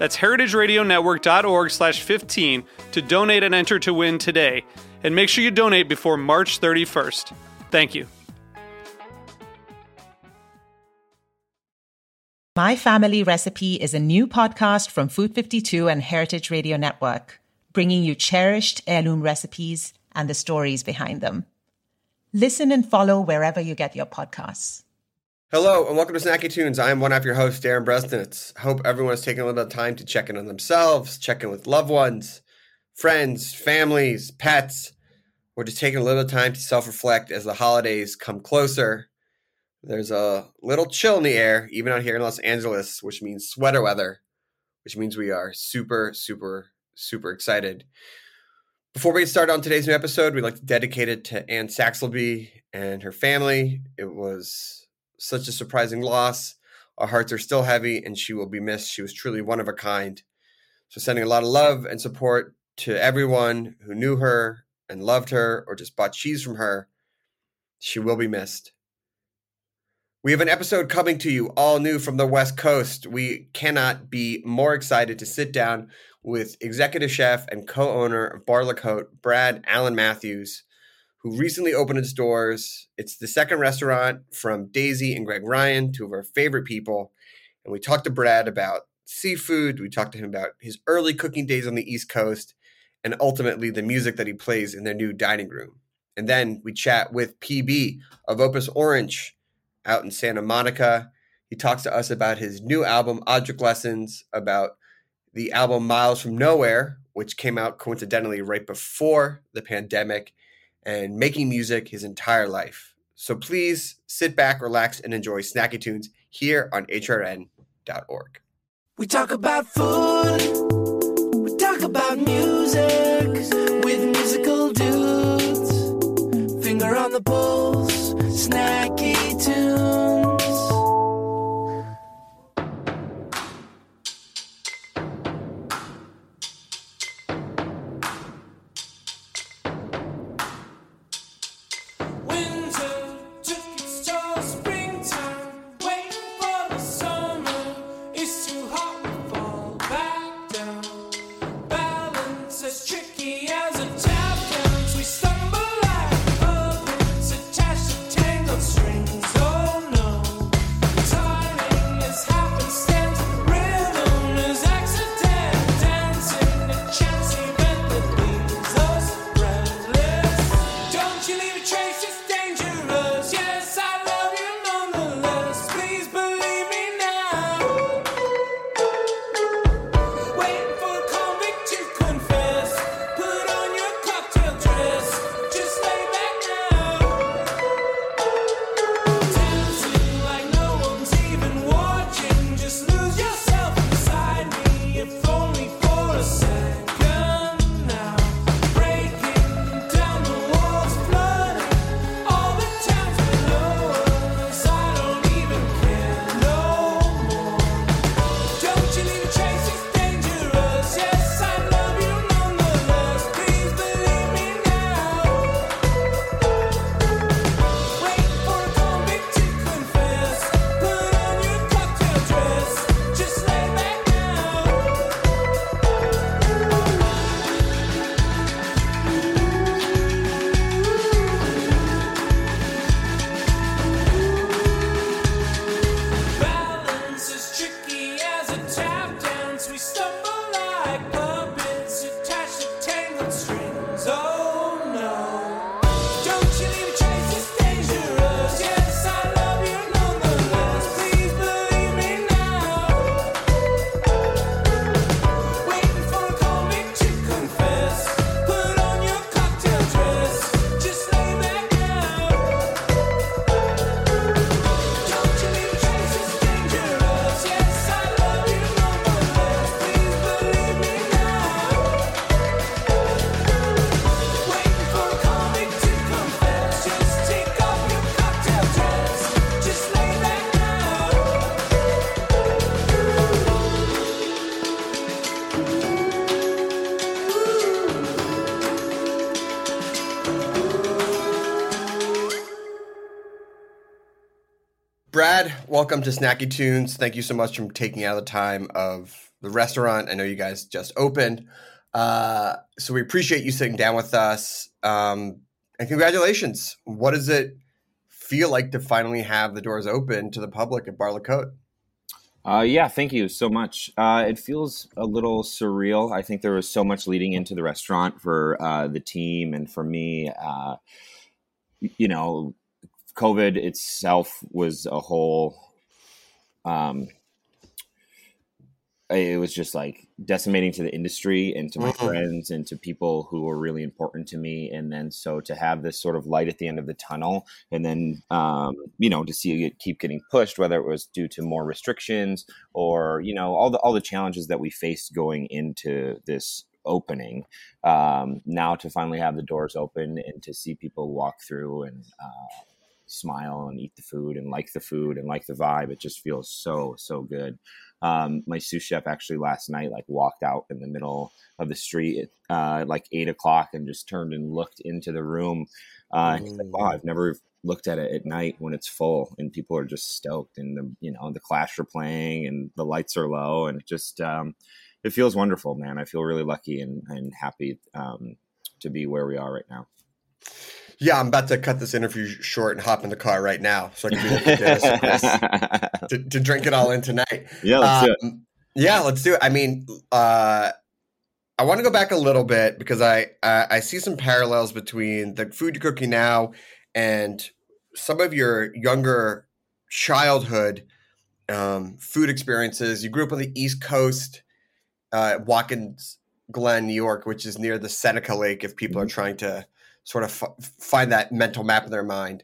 That's heritageradionetwork.org slash 15 to donate and enter to win today. And make sure you donate before March 31st. Thank you. My Family Recipe is a new podcast from Food52 and Heritage Radio Network, bringing you cherished heirloom recipes and the stories behind them. Listen and follow wherever you get your podcasts. Hello and welcome to Snacky Tunes. I am one of your hosts, Darin Bresnitz. Hope everyone is taking a little bit of time to check in on themselves, check in with loved ones, friends, families, pets. We're just taking a little time to self reflect as the holidays come closer. There's a little chill in the air, even out here in Los Angeles, which means sweater weather, which means we are super, super, super excited. Before we get started on today's new episode, we'd like to dedicate it to Anne Saxelby and her family. It was such a surprising loss. Our hearts are still heavy, and she will be missed. She was truly one of a kind. So, sending a lot of love and support to everyone who knew her and loved her or just bought cheese from her. She will be missed. We have an episode coming to you all new from the West Coast. We cannot be more excited to sit down with executive chef and co owner of Bar Le Côté, Brad Alan Mathews, who recently opened its doors. It's the second restaurant from Daisy and Greg Ryan, two of our favorite people. And we talked to Brad about seafood. We talked to him about his early cooking days on the East Coast and ultimately the music that he plays in their new dining room. And then we chat with PB of Opus Orange out in Santa Monica. He talks to us about his new album, Object Lessons, about the album Miles from Nowhere, which came out coincidentally right before the pandemic, and making music his entire life. So please sit back, relax, and enjoy Snacky Tunes here on hrn.org. We talk about food, we talk about music with musical dudes. Finger on the pulse, snacky tunes. Welcome to Snacky Tunes. Thank you so much for taking out the time of the restaurant. I know you guys just opened. Uh, so we appreciate you sitting down with us. Um, and congratulations. What does it feel like to finally have the doors open to the public at Bar Le Côté? Uh, yeah, thank you so much. Uh, it feels a little surreal. I think there was so much leading into the restaurant for uh, the team and for me. Uh, you know, COVID itself was a whole. Um, it was just like decimating to the industry and to my Mhm. friends and to people who were really important to me and then so to have this sort of light at the end of the tunnel and then um, you know to see it keep getting pushed whether it was due to more restrictions or you know all the all the challenges that we faced going into this opening um, now to finally have the doors open and to see people walk through and uh, smile and eat the food and like the food and like the vibe. It just feels so so good. Um, my sous chef actually last night like walked out in the middle of the street at uh, like eight o'clock and just turned and looked into the room. Uh, he's like wow i've never looked at it at night when it's full. And people are just stoked and the you know the clash are playing and the lights are low and it just um, it feels wonderful man. I feel really lucky and, and happy um, to be where we are right now Yeah, I'm about to cut this interview short and hop in the car right now so I can be Dennis to, to drink it all in tonight. yeah let's do it Um, Yeah, let's do it. I mean, uh, I want to go back a little bit because I, I I see some parallels between the food you're cooking now and some of your younger childhood um, food experiences. You grew up on the East Coast, uh, Watkins Glen, New York, which is near the Seneca Lake. If people are trying to sort of f- find that mental map in their mind,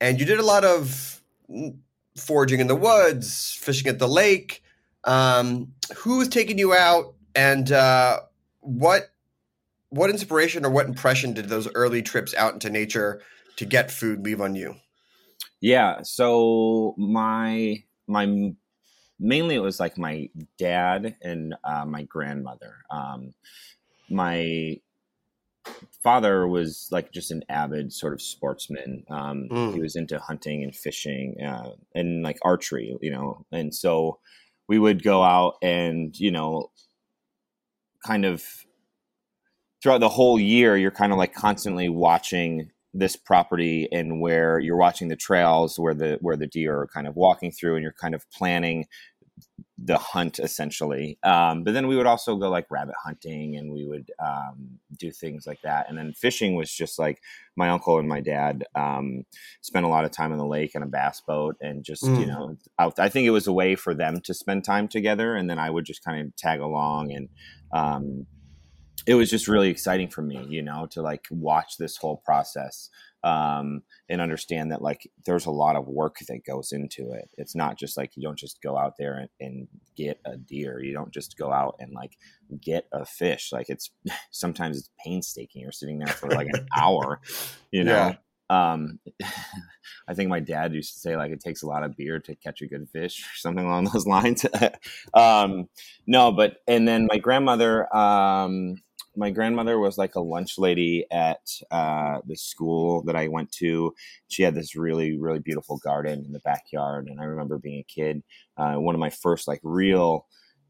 and you did a lot of mm, foraging in the woods, fishing at the lake. Um, who's taking you out, and uh, what what inspiration or what impression did those early trips out into nature to get food leave on you? Yeah. So my my mainly it was like my dad and uh, my grandmother. Um, my father was like just an avid sort of sportsman. Um, Mm. He was into hunting and fishing uh, and like archery, you know, and so we would go out and you know, kind of throughout the whole year, you're kind of like constantly watching this property and where you're watching the trails where the where the deer are kind of walking through and you're kind of planning the hunt essentially um, but then we would also go like rabbit hunting and we would um, do things like that and then fishing was just like my uncle and my dad um, spent a lot of time on the lake in a bass boat and just you Mm. know out, i think it was a way for them to spend time together and then i would just kind of tag along and um, it was just really exciting for me, you know, to like watch this whole process um, and understand that like there's a lot of work that goes into it. It's not just like you don't just go out there and, and get a deer. You don't just go out and like get a fish. Like it's sometimes it's painstaking. You're sitting there for like an hour, you know. Um, I think my dad used to say like it takes a lot of beer to catch a good fish, or something along those lines. um, no, but and then my grandmother, um, my grandmother was like a lunch lady at uh, the school that I went to. She had this really, really beautiful garden in the backyard, and I remember being a kid. Uh, one of my first like real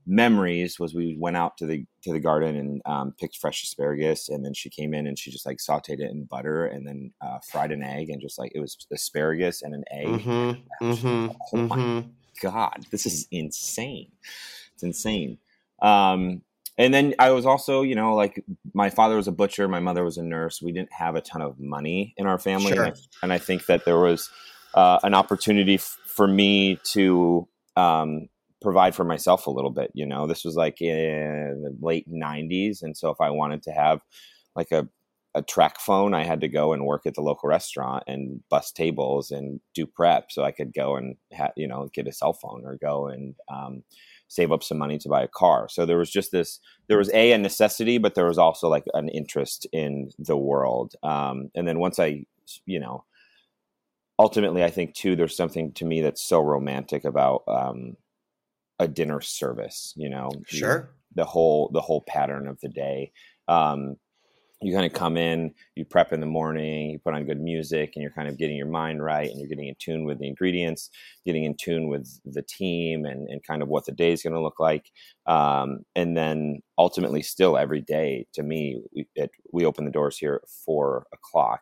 memories was we went out to the to the garden and um, picked fresh asparagus, and then she came in and she just like sautéed it in butter and then uh, fried an egg and just like it was asparagus and an egg. Mm-hmm, mm-hmm, Oh mm-hmm. God, this is insane. It's insane. Um, and then I was also, you know, like my father was a butcher, my mother was a nurse. We didn't have a ton of money in our family, Sure. and, I, and I think that there was uh, an opportunity f- for me to um, provide for myself a little bit. You know, this was like in the late '90s, and so if I wanted to have like a a TracFone, I had to go and work at the local restaurant and bust tables and do prep so I could go and ha- you know get a cell phone or go and um, save up some money to buy a car. So there was just this. There was a a necessity, but there was also like an interest in the world. Um, and then once I, you know, ultimately, I think too, there's something to me that's so romantic about um, a dinner service. You know, Sure. the whole the whole pattern of the day. Um, you kind of come in, you prep in the morning, you put on good music, and you're kind of getting your mind right, and you're getting in tune with the ingredients, getting in tune with the team, and, and kind of what the day is going to look like. Um, and then ultimately, still every day, to me, we, it, we open the doors here at four o'clock.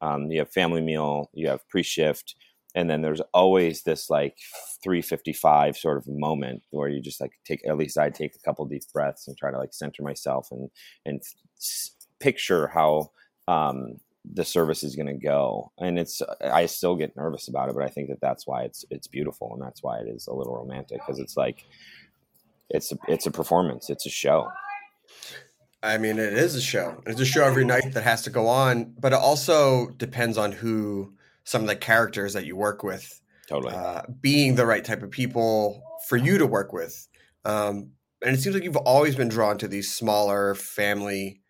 Um, you have family meal, you have pre shift, and then there's always this like 355 sort of moment where you just like take at least i take a couple deep breaths and try to like center myself and and picture how um the service is going to go and it's i still get nervous about it but i think that that's why it's it's beautiful and that's why it is a little romantic because it's like it's a, it's a performance it's a show I mean, it is a show. It's a show every night that has to go on, but it also depends on who some of the characters that you work with, totally uh, being the right type of people for you to work with. Um, and it seems like you've always been drawn to these smaller family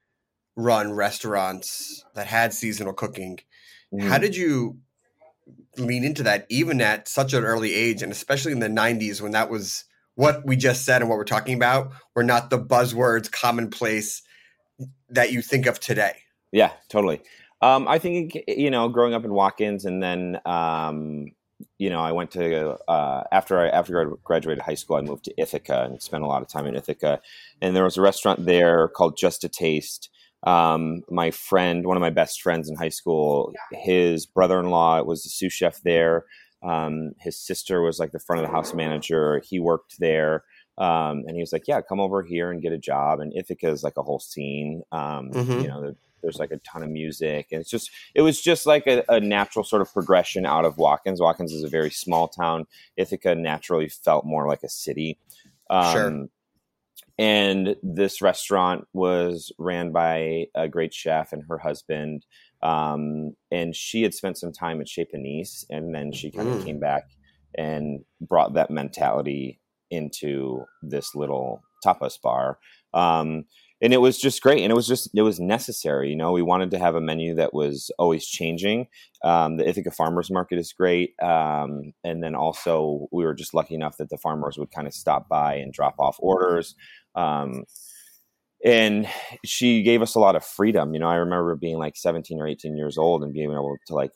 run restaurants that had seasonal cooking. How Mhm. did you lean into that even at such an early age and especially in the 90s when that was what we just said and what we're talking about were not the buzzwords commonplace that you think of today Yeah, totally. Um, I think you know, growing up in Watkins, and then um, you know, I went to uh, after I after I graduated high school, I moved to Ithaca and spent a lot of time in Ithaca. And there was a restaurant there called Just a Taste. Um, my friend, one of my best friends in high school, his brother-in-law was the sous chef there. Um, his sister was like the front of the house manager. He worked there. Um, and he was like, "Yeah, come over here and get a job." And Ithaca is like a whole scene. Um, Mhm. You know, there- there's like a ton of music, and it's just it was just like a, a natural sort of progression out of Watkins. Watkins is a very small town. Ithaca naturally felt more like a city. Um, Sure. And this restaurant was ran by a great chef and her husband. Um, and she had spent some time at Chez Panisse, and then she kind of Mm. came back and brought that mentality into this little tapas bar. Um, and it was just great and it was just it was necessary you know we wanted to have a menu that was always changing. Um, the ithaca farmers market is great um, and then also we were just lucky enough that the farmers would kind of stop by and drop off orders. Um, and she gave us a lot of freedom you know i remember being like 17 or 18 years old and being able to like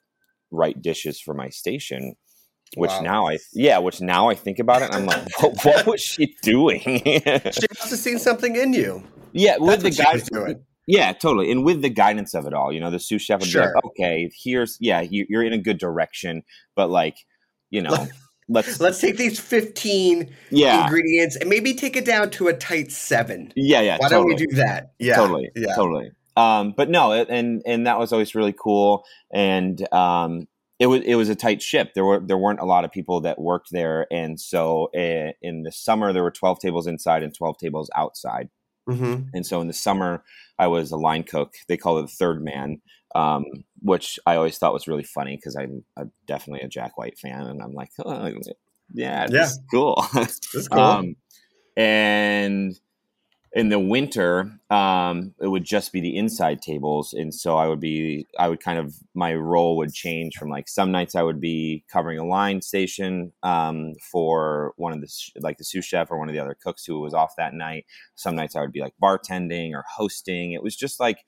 write dishes for my station which Wow. now i yeah which now i think about it i'm like what, what was she doing? She must have seen something in you. Yeah with That's the guy doing. yeah, totally. And with the guidance of it all, you know, the sous chef would be like, okay, here's, yeah, you, you're in a good direction, but like, you know, let's, let's take these 15 yeah, ingredients and maybe take it down to a tight seven. Yeah, yeah, why totally. don't we do that? Yeah totally yeah. totally. Um but no it, and and that was always really cool and um it was it was a tight ship. There were there weren't a lot of people that worked there. And so uh, in the summer there were 12 tables inside and 12 tables outside. Hmm and so in the summer i was a line cook. They call it the third man um, which i always thought was really funny because i'm a, definitely a jack white fan. And i'm like oh, yeah Yeah. cool. That's cool. Um, and in the winter, um, it would just be the inside tables, and so I would be, I would kind of, my role would change from like some nights I would be covering a line station um, for one of the like the sous chef or one of the other cooks who was off that night. Some nights I would be like bartending or hosting. It was just like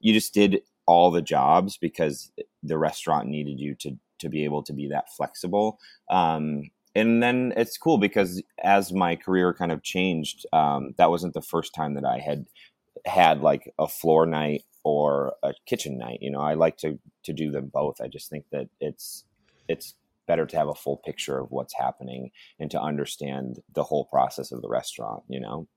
you just did all the jobs because the restaurant needed you to to be able to be that flexible. Um, and then it's cool because as my career kind of changed, um, that wasn't the first time that I had had like a floor night or a kitchen night. You know, I like to to do them both. I just think that it's it's better to have a full picture of what's happening and to understand the whole process of the restaurant. You know,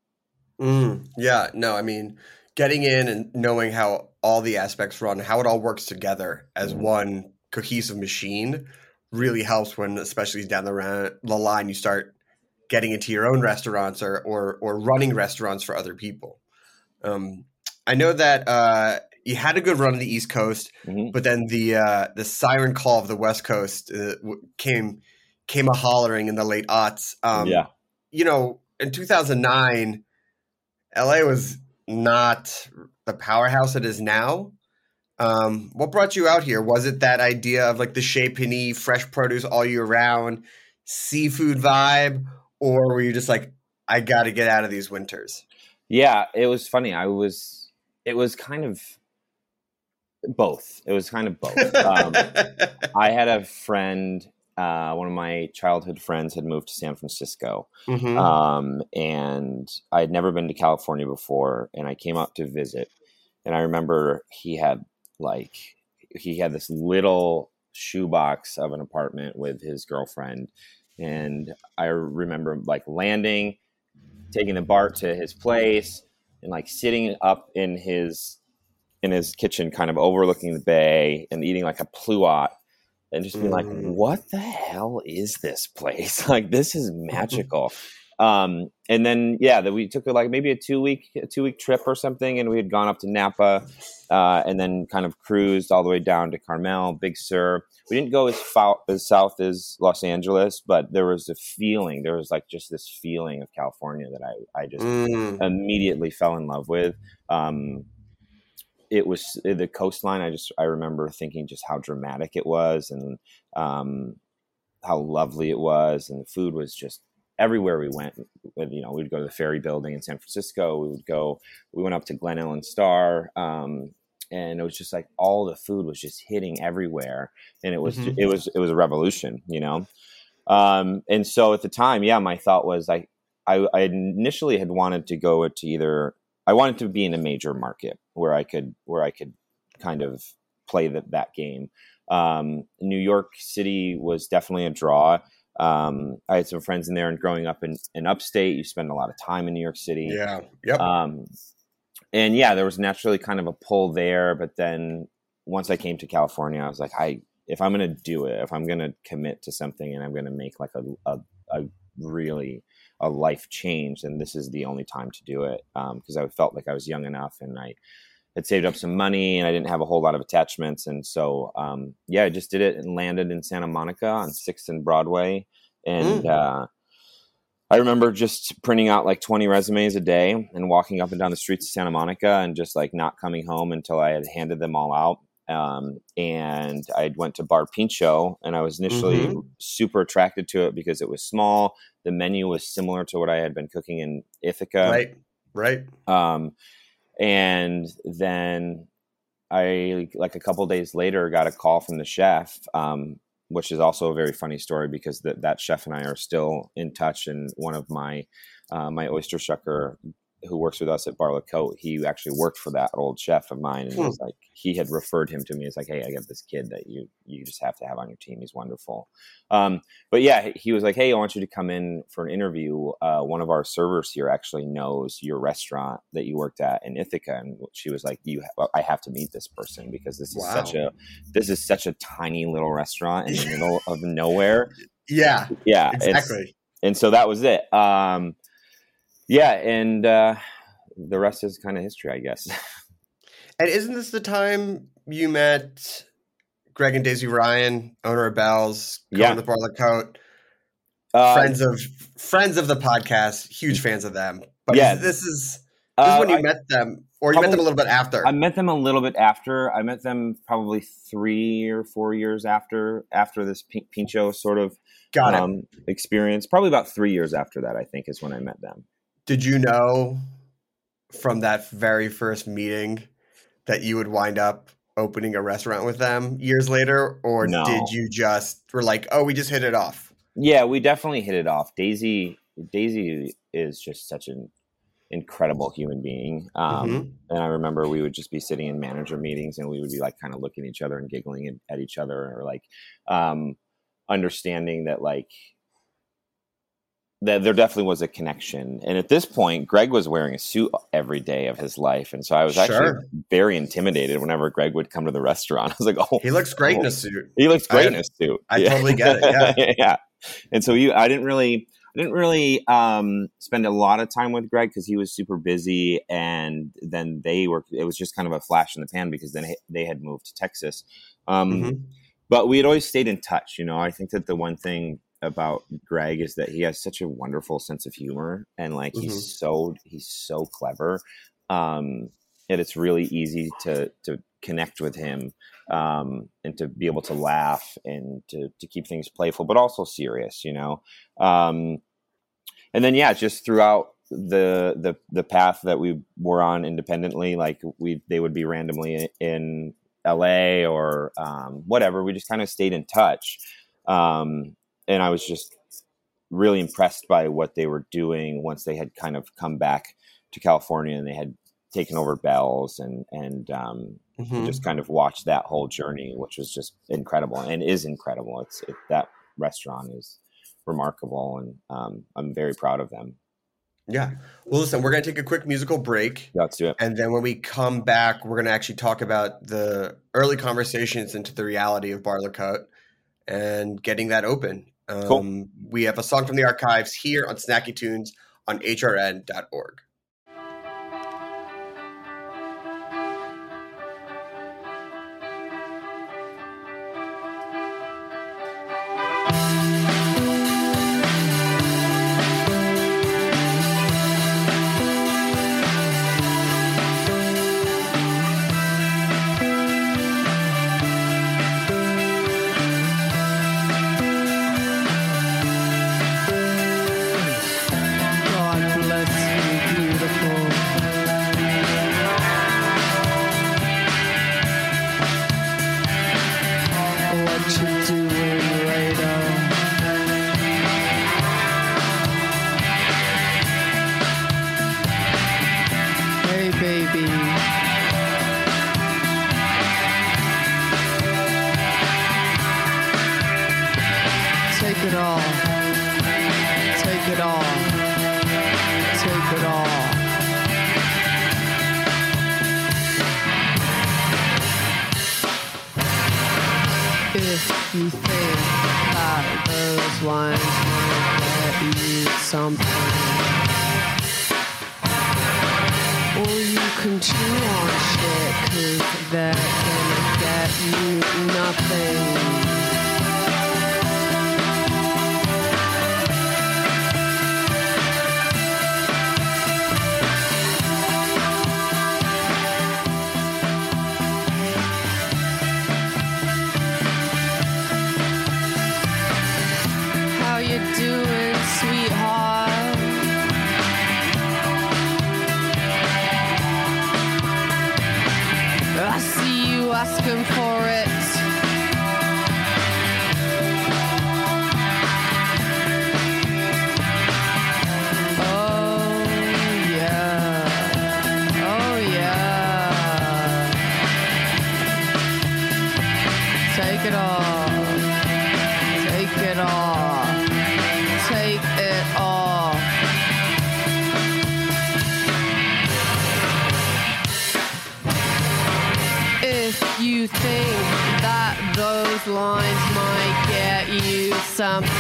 Mm, yeah, no, I mean, getting in and knowing how all the aspects run, how it all works together as Mhm. one cohesive machine really helps when, especially down the, ra- the line, you start getting into your own restaurants or, or, or running restaurants for other people. Um, I know that uh, you had a good run on the East Coast, Mhm. but then the uh, the siren call of the West Coast uh, came came a hollering in the late aughts. Um, yeah. you know, in 2009, LA was not the powerhouse it is now. Um, what brought you out here? Was it that idea of like the Chez Panisse, fresh produce all year round, seafood vibe, or were you just like, I got to get out of these winters? Yeah, it was funny. I was it was kind of both. It was kind of both. Um, I had a friend, uh, one of my childhood friends had moved to San Francisco. Mhm. Um, and I had never been to California before, and I came out to visit. And I remember he had like he had this little shoebox of an apartment with his girlfriend, and I remember like landing, taking the BART to his place, and like sitting up in his in his kitchen, kind of overlooking the bay, and eating like a pluot. And just being like, Mm. what the hell is this place? Like, this is magical um and then yeah that we took like maybe a two week a two week trip or something and we had gone up to napa uh and then kind of cruised all the way down to carmel big sur we didn't go as, fou- as south as los angeles but there was a feeling there was like just this feeling of california that i i just Mm. immediately fell in love with um it was the coastline i just i remember thinking just how dramatic it was and um how lovely it was and the food was just everywhere we went with, you know we'd go to the ferry building in san francisco we would go we went up to glen ellen star um and it was just like all the food was just hitting everywhere and it was Mhm. it was it was a revolution you know? Um and so at the time yeah my thought was like i i initially had wanted to go to either i wanted to be in a major market where i could where i could kind of play the, that game. Um new york city was definitely a draw um i had some friends in there and growing up in, in upstate you spend a lot of time in new york city Yeah. Yep. um, and yeah, there was naturally kind of a pull there. But then once I came to California, I was like, I if I'm going to do it, if I'm going to commit to something, and I'm going to make like a, a a really a life change, then this is the only time to do it because I felt like I was young enough and I had saved up some money and I didn't have a whole lot of attachments, and so um, yeah, I just did it and landed in Santa Monica on Sixth and Broadway, and. Uh, I remember just printing out like 20 resumes a day and walking up and down the streets of Santa Monica and just like not coming home until I had handed them all out. Um, and I went to Bar Pintxo and I was initially Mhm. super attracted to it because it was small. The menu was similar to what I had been cooking in Ithaca. right. Right. Um, and then I, like a couple days later, got a call from the chef, um, which is also a very funny story because that that chef and I are still in touch. And one of my uh, my oyster shucker who works with us at Bar Le Côté, he actually worked for that old chef of mine, and it was like he had referred him to me. It's like, hey, I got this kid that you you just have to have on your team. He's wonderful. Um, but yeah, he was like, hey, I want you to come in for an interview. Uh, one of our servers here actually knows your restaurant that you worked at in Ithaca, and she was like, you, ha- I have to meet this person because this is such a this is such a tiny little restaurant in the middle of nowhere. Yeah. Yeah, Exactly. and so that was it. Um, yeah, and uh, the rest is kind of history, I guess. And isn't this the time you met Greg and Daisy Ryan, owner of Bell's, Yeah. going to Bar Le Côté, Uh, friends of friends of the podcast, huge fans of them. But Yeah. this is this uh, is when you I- met them, or you met them a little bit after. I met them a little bit after. I met them probably three or four years after after this Pin- Pintxo sort of Got it. um, experience. Probably about three years after that, I think, is when I met them. Did you know from that very first meeting that you would wind up opening a restaurant with them years later, or No. did you just were like, oh, we just hit it off? Yeah, we definitely hit it off. Daisy Daisy is just such an incredible human being. Um, Mhm. And I remember we would just be sitting in manager meetings and we would be like kind of looking at each other and giggling at- at each other or like um, understanding that like that there definitely was a connection. And at this point, Greg was wearing a suit every day of his life. And so I was actually Sure. very intimidated whenever Greg would come to the restaurant. I was like, oh, He looks great in a suit. he looks great I- in a suit. I totally get it, yeah. yeah. And so you, I didn't really, I didn't really um, spend a lot of time with Greg because he was super busy, and then they were. It was just kind of a flash in the pan because then they had moved to Texas. Um, Mhm. But we had always stayed in touch. You know, I think that the one thing about Greg is that he has such a wonderful sense of humor, and like Mhm. he's so he's so clever. Um, and it's really easy to to connect with him um, and to be able to laugh and to, to keep things playful, but also serious, you know. Um, and then yeah, just throughout the the the path that we were on independently, like we they would be randomly in LA or um, whatever. We just kind of stayed in touch. Um, and I was just really impressed by what they were doing once they had kind of come back to California and they had taken over Bells and, and, um, Mhm. just kind of watched that whole journey, which was just incredible and is incredible. It's it, that restaurant is remarkable, and um, I'm very proud of them. Yeah. Well, listen, we're going to take a quick musical break. Yeah, let's do it. And then when we come back, we're going to actually talk about the early conversations into the reality of Bar Le Côté and getting that open. Um, Cool. We have a song from the archives here on Snacky Tunes on hrn.org. something,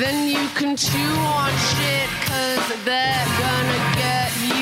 then you can chew on shit, cause they're gonna get you.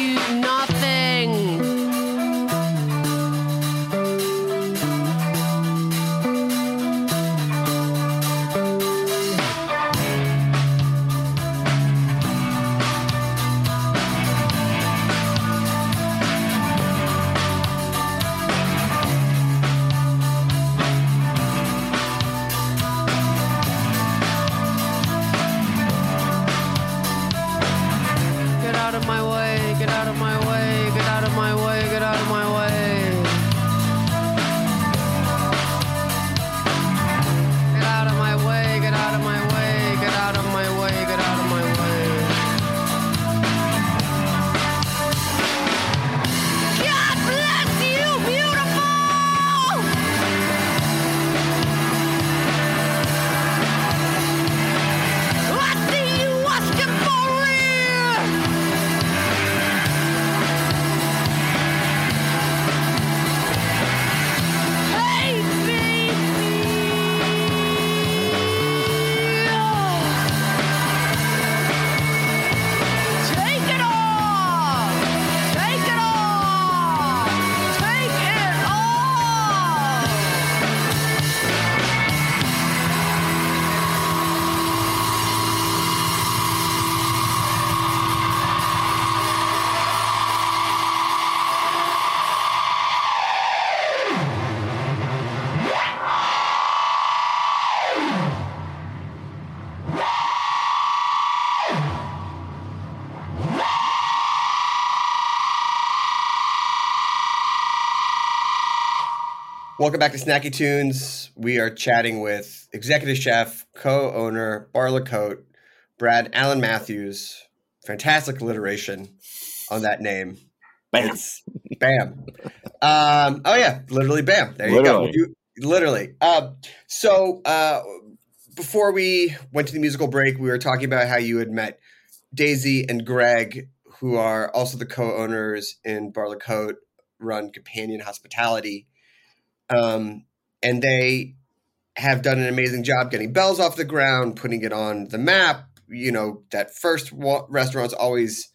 Welcome back to Snacky Tunes. We are chatting with executive chef, co-owner, Bar Le Côté, Brad Alan Mathews. Fantastic alliteration on that name. Bam. It's bam. Um, oh yeah, literally bam. There you go. Literally. You, literally. Um, so uh, before we went to the musical break, we were talking about how you had met Daisy and Greg, who are also the co-owners in Bar Le Côté, run Companion Hospitality, um, and they have done an amazing job getting Bells off the ground, putting it on the map. You know that first wa- restaurant's always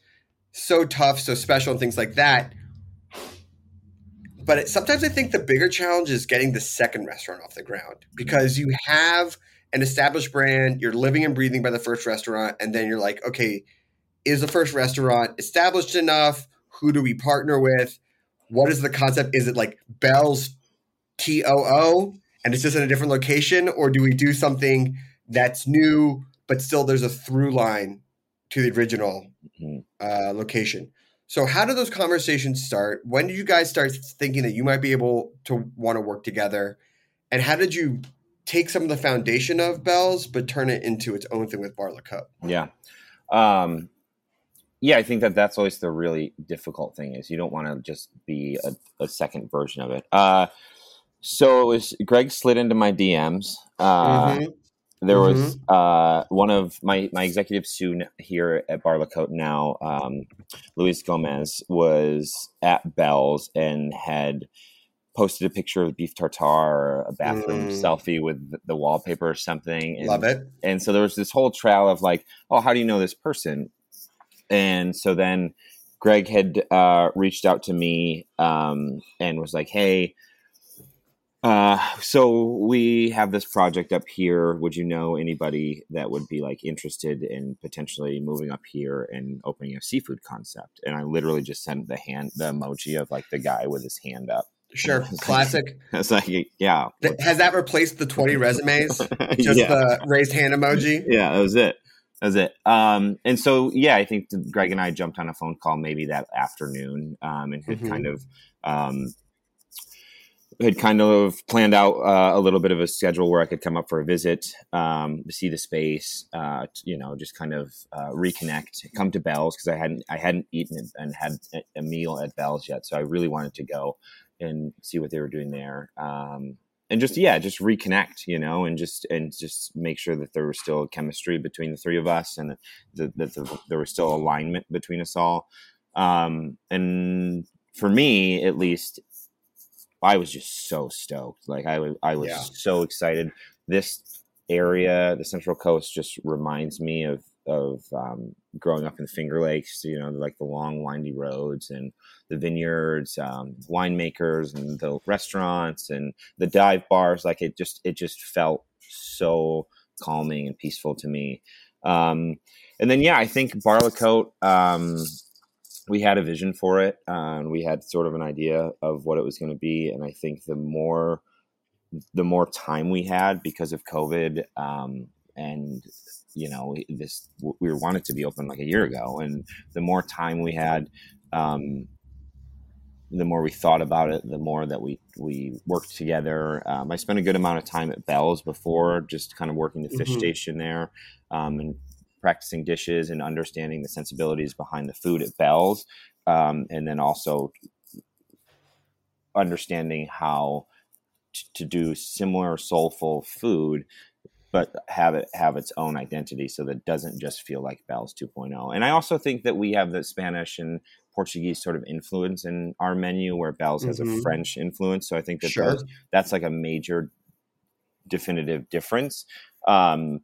so tough, so special, and things like that. But it, sometimes I think the bigger challenge is getting the second restaurant off the ground because you have an established brand, you're living and breathing by the first restaurant, and then you're like, okay, is the first restaurant established enough? Who do we partner with? What is the concept? Is it like Bell's T O O and it's just in a different location, or do we do something that's new but still there's a through line to the original Mhm. uh, location? So, how did those conversations start? When did you guys start thinking that you might be able to want to work together? And how did you take some of the foundation of Bell's but turn it into its own thing with Bar Cup? Yeah. Um, yeah, I think that that's always the really difficult thing is you don't want to just be a, a second version of it. Uh, so it was Greg slid into my DMs. Uh, Mhm. There was uh, one of my my executives soon here at Bar La Cote now, um, Luis Gomez, was at Bell's and had posted a picture of beef tartare a bathroom Mm. selfie with the wallpaper or something. And, Love it. and so there was this whole trail of like, oh, how do you know this person? And so then Greg had uh, reached out to me um, and was like, hey, uh, so we have this project up here. Would you know anybody that would be like interested in potentially moving up here and opening a seafood concept? And I literally just sent the hand, the emoji of like the guy with his hand up. Sure. Classic. I was like, yeah, Has that replaced the 20 resumes? Just yeah. the raised hand emoji? yeah, that was it. That was it. Um, and so, yeah, I think Greg and I jumped on a phone call maybe that afternoon um, and had Mhm. kind of um, had kind of planned out uh, a little bit of a schedule where I could come up for a visit, um, to see the space, uh, you know, just kind of uh, reconnect, come to Bell's because I hadn't I hadn't eaten and had a- a meal at Bell's yet, so I really wanted to go and see what they were doing there. Um, and just yeah, just reconnect, you know, and just and just make sure that there was still chemistry between the three of us, and that, that the, there was still alignment between us all. Um, and for me, at least, I was just so stoked. Like I was, I was Yeah. so excited. This area, the Central Coast, just reminds me of of um, growing up in the Finger Lakes. You know, like the long, windy roads and the vineyards, um, winemakers, and the restaurants and the dive bars. Like it just, it just felt so calming and peaceful to me. Um, and then, yeah, I think Bar La um, we had a vision for it. Uh, and we had sort of an idea of what it was going to be. And I think the more, the more time we had because of COVID, um, and you know, this we wanted to be open like a year ago, and the more time we had, um, the more we thought about it, the more that we we worked together. Um, I spent a good amount of time at Bell's before, just kind of working the fish Mhm. station there, um, and practicing dishes and understanding the sensibilities behind the food at Bell's, um, and then also understanding how t- to do similar soulful food but have it have its own identity so that it doesn't just feel like Bell's 2.0. And I also think that we have the Spanish and Portuguese sort of influence in our menu where Bell's has a Mhm. French influence. So I think that Sure. those- that's like a major definitive difference. Um,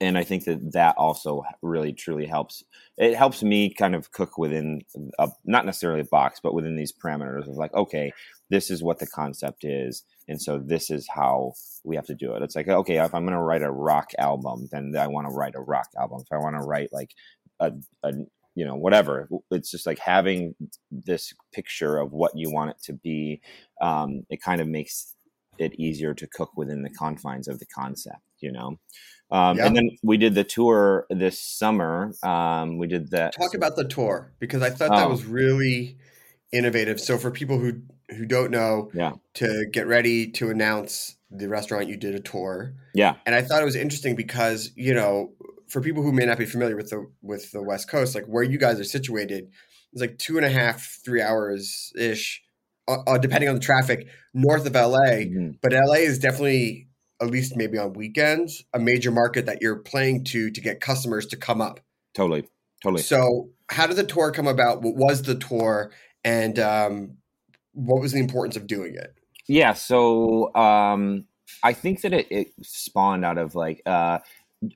and I think that that also really truly helps. It helps me kind of cook within a, not necessarily a box, but within these parameters of like, okay, this is what the concept is, and so this is how we have to do it. It's like, okay, if I'm going to write a rock album, then I want to write a rock album. If I want to write like a, a you know whatever, it's just like having this picture of what you want it to be. Um, it kind of makes it easier to cook within the confines of the concept, you know. Um, Yeah. And then we did the tour this summer. Um, we did that. Talk about the tour because I thought that Oh. was really innovative. So for people who who don't know Yeah. to get ready to announce the restaurant you did a tour. Yeah. And I thought it was interesting because, you know, for people who may not be familiar with the with the West Coast, like where you guys are situated, it's like two and a half, three hours ish, uh, uh, depending on the traffic, north of LA. Mhm. But LA is definitely, at least maybe on weekends, a major market that you're playing to to get customers to come up. Totally. Totally. So, how did the tour come about? What was the tour, and um, what was the importance of doing it? Yeah, so um, I think that it, it spawned out of like uh,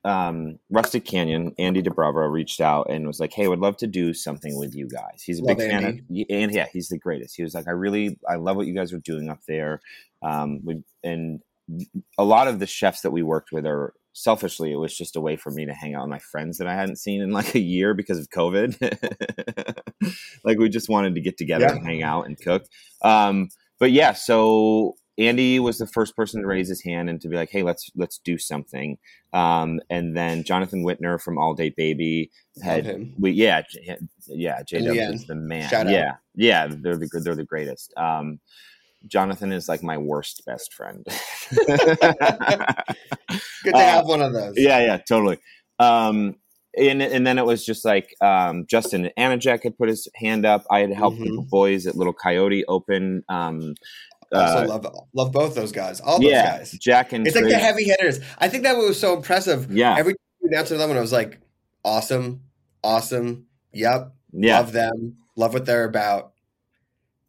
um, Rustic Canyon. Andy Doubrava reached out and was like, "Hey, would love to do something with you guys." He's a Love big fan of, and yeah, he's the greatest. He was like, "I really, I love what you guys are doing up there," um, we, and a lot of the chefs that we worked with are selfishly it was just a way for me to hang out with my friends that i hadn't seen in like a year because of covid like we just wanted to get together Yeah. and hang out and cook um, but yeah so andy was the first person to raise his hand and to be like hey let's let's do something um, and then jonathan whitener from all day baby had him. we yeah J- yeah j Dubs is the man Shout out. yeah yeah they're the they're the greatest um, jonathan is like my worst best friend Good to Uh, have one of those. yeah, yeah, totally. Um, and and then it was just like um, Justin Anajak had put his hand up. I had helped Mhm. the boys at Little Coyote open. Um, Also uh, love love both those guys. All those yeah, guys. Jack and It's like the heavy hitters. I think that was so impressive. Yeah, Every time you announced them, and I was like, awesome, awesome. Yep, yeah, love them. Love what they're about.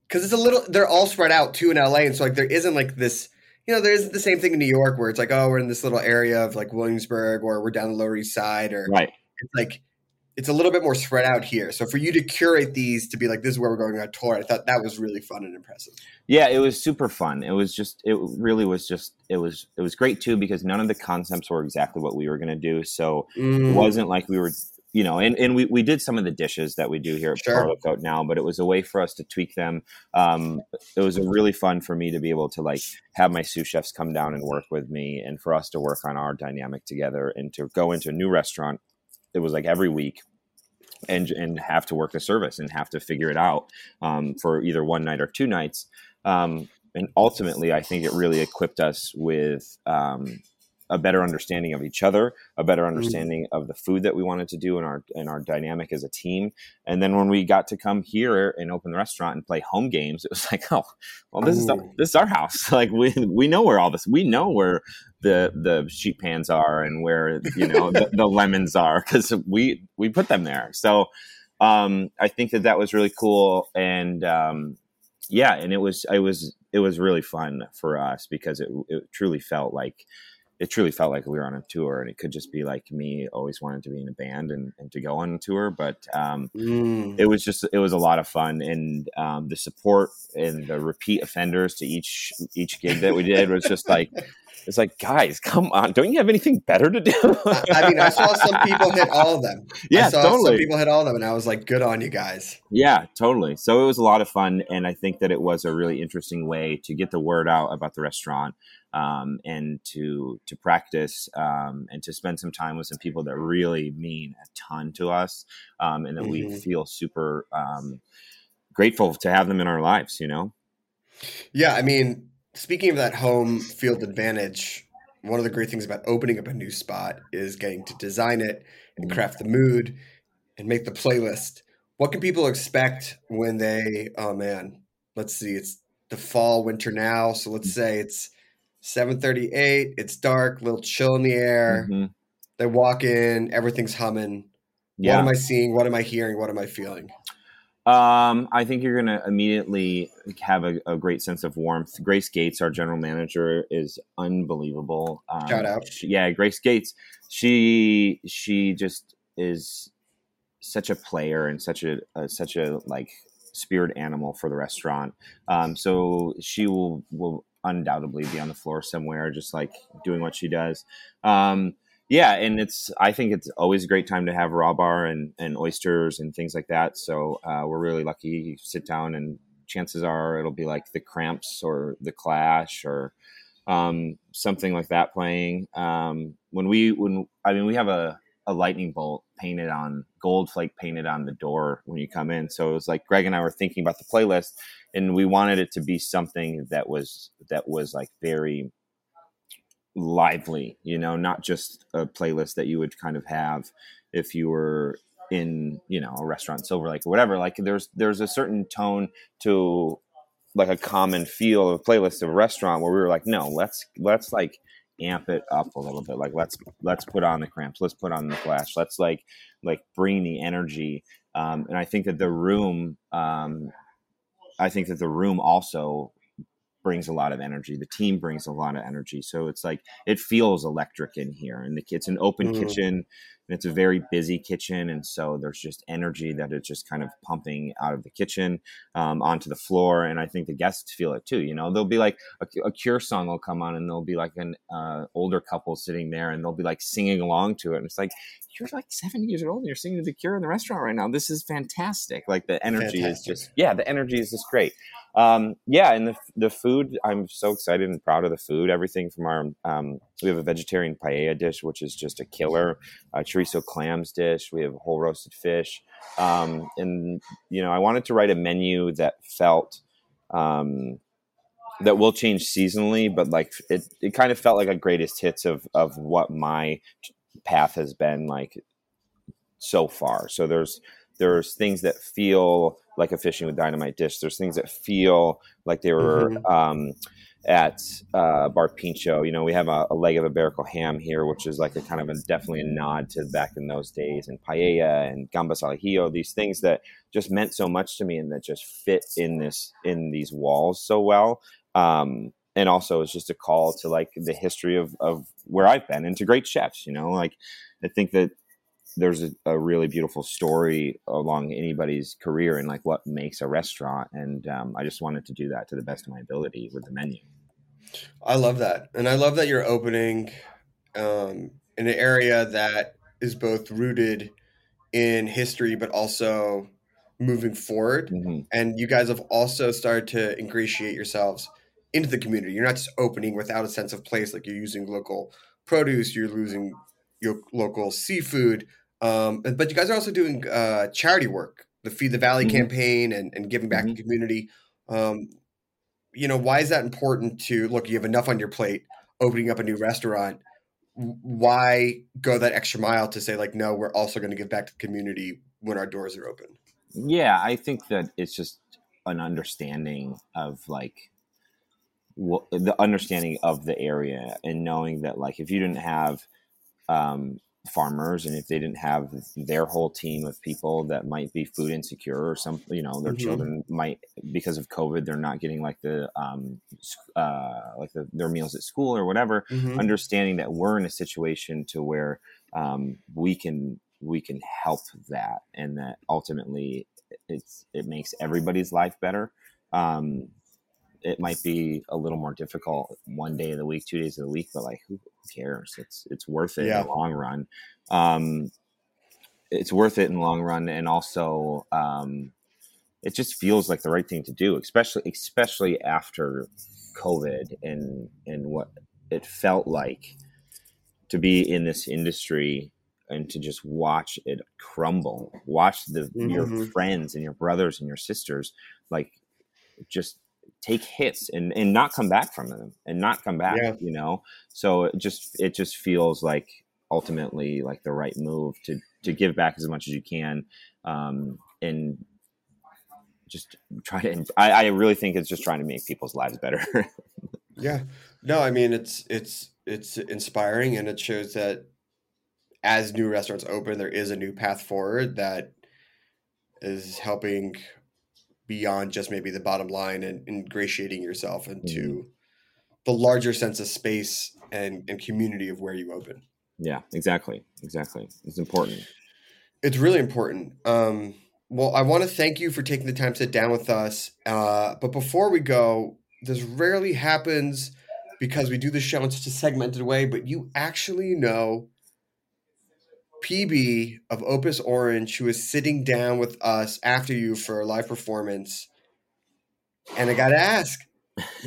Because it's a little, they're all spread out too in LA, and so like there isn't like this. You know, there isn't the same thing in New York where it's like, oh, we're in this little area of like Williamsburg, or we're down the Lower East Side, or right. it's like it's a little bit more spread out here. So for you to curate these to be like, this is where we're going on tour, I thought that was really fun and impressive. Yeah, it was super fun. It was just, it really was just, it was, it was great too because none of the concepts were exactly what we were going to do. So it Mm, wasn't like we were you know and, and we, we did some of the dishes that we do here at Sure. Coat now but it was a way for us to tweak them um, it was really fun for me to be able to like have my sous chefs come down and work with me and for us to work on our dynamic together and to go into a new restaurant it was like every week and and have to work the service and have to figure it out um, for either one night or two nights. Um, and ultimately i think it really equipped us with um, a better understanding of each other, a better understanding of the food that we wanted to do in our in our dynamic as a team. And then when we got to come here and open the restaurant and play home games, it was like, oh, well, this is our, Ooh. this is our house. Like we we know where all this we know where the the sheet pans are and where you know the, the lemons are because we we put them there. So um, I think that that was really cool and. Um, yeah, and it was it was it was really fun for us because it, it truly felt like it truly felt like we were on a tour and it could just be like me always wanted to be in a band and, and to go on a tour but um, mm. it was just it was a lot of fun and um, the support and the repeat offenders to each each gig that we did was just like it's like guys come on don't you have anything better to do I, mean, I saw some people hit all of them. yeah I saw totally some people hit all of them, and I was like, good on you guys. Yeah, totally. So it was a lot of fun, and I think that it was a really interesting way to get the word out about the restaurant, um, and to to practice and and to spend some time with some people that really mean a ton to us, um, and that we Mhm. feel super um, grateful to have them in our lives. You know. Yeah, I mean, speaking of that home field advantage, one of the great things about opening up a new spot is getting to design it and Mhm. craft the mood and make the playlist. What can people expect when they, oh man, let's see, it's the fall, winter now. So let's say it's 738, it's dark, little chill in the air. Mhm. They walk in, everything's humming. Yeah. What am I seeing? What am I hearing? What am I feeling? Um, I think you're going to immediately have a, a great sense of warmth. Grace Gates, our general manager, is unbelievable. Um, Shout out. she- yeah, Grace Gates. She she just is such a player and such a, a such a like spirit animal for the restaurant. Um, so she will will undoubtedly be on the floor somewhere, just like doing what she does. Um, yeah, and it's I think it's always a great time to have raw bar and, and oysters and things like that. So uh, we're really lucky. You sit down and chances are it'll be like the Cramps or the Clash or um, something like that playing. Um, when we when I mean we have a a lightning bolt painted on gold flake painted on the door when you come in. So it was like Greg and I were thinking about the playlist, and we wanted it to be something that was that was like very lively, you know, not just a playlist that you would kind of have if you were in you know a restaurant Silver Lake or whatever. Like there's there's a certain tone to like a common feel of a playlist of a restaurant where we were like, no, let's let's like amp it up a little bit. Like let's let's put on the cramps, let's put on the Clash, let's like like bring the energy. Um, and I think that the room, um, I think that the room also brings a lot of energy. The team brings a lot of energy. So it's like it feels electric in here, and the, it's an open Mhm. kitchen. And it's a very busy kitchen, and so there's just energy that is just kind of pumping out of the kitchen um, onto the floor. And I think the guests feel it too. You know, they'll be like a, a Cure song will come on, and there'll be like an uh, older couple sitting there, and they'll be like singing along to it. And it's like you're like 70 years old, and you're singing to the Cure in the restaurant right now. This is fantastic. Like the energy is just yeah, the energy is just great. Um, yeah, and the the food, I'm so excited and proud of the food. Everything from our um, we have a vegetarian paella dish, which is just a killer. A chorizo clams dish. We have whole roasted fish, um, and you know, I wanted to write a menu that felt um, that will change seasonally, but like it, it kind of felt like a greatest hits of of what my path has been like so far. So there's there's things that feel like a fishing with dynamite dish. There's things that feel like they were um, at uh, Bar Pintxo. You know, we have a, a leg of iberico ham here, which is like a kind of a definitely a nod to back in those days, and paella and gambas al ajillo. These things that just meant so much to me and that just fit in this in these walls so well. Um, and also, it's just a call to like the history of of where I've been and to great chefs. You know, like I think that there's a, a really beautiful story along anybody's career and like what makes a restaurant and um, i just wanted to do that to the best of my ability with the menu I love that, and I love that you're opening um, in an area that is both rooted in history, but also moving forward. Mhm. And you guys have also started to ingratiate yourselves into the community. You're not just opening without a sense of place, like you're using local produce, you're losing your local seafood, um, but you guys are also doing uh, charity work, the Feed the Valley Mhm. campaign, and, and giving back to the community. Um, you know, why is that important to look? You have enough on your plate, opening up a new restaurant. Why go that extra mile to say like, no, we're also going to give back to the community when our doors are open? yeah i think that it's just an understanding of like the understanding of the area and knowing that like if you didn't have um, farmers and if they didn't have their whole team of people that might be food insecure or some you know their Mhm. children might because of covid they're not getting like the um uh like the, their meals at school or whatever understanding that we're in a situation to where um, we can we can help that and that ultimately it's it makes everybody's life better um, it might be a little more difficult one day of the week two days of the week but like who, cares it's it's worth it Yeah. in the long run um, it's worth it in the long run and also um, it just feels like the right thing to do especially especially after covid and and what it felt like to be in this industry and to just watch it crumble watch the your Mhm. friends and your brothers and your sisters like just take hits and and not come back from them and not come back Yeah. you know so it just it just feels like ultimately like the right move to to give back as much as you can um and just try to I, I really think it's just trying to make people's lives better Yeah. No, I mean it's it's it's inspiring and it shows that as new restaurants open, there is a new path forward that is helping beyond just maybe the bottom line and ingratiating yourself into the larger sense of space and, and community of where you open. yeah exactly exactly it's important It's really important. Um, well, I want to thank you for taking the time to sit down with us. Uh, but before we go, this rarely happens because we do the show in such a segmented way, but you actually know PB of Opus Orange, who is sitting down with us after you for a live performance. And I got to ask,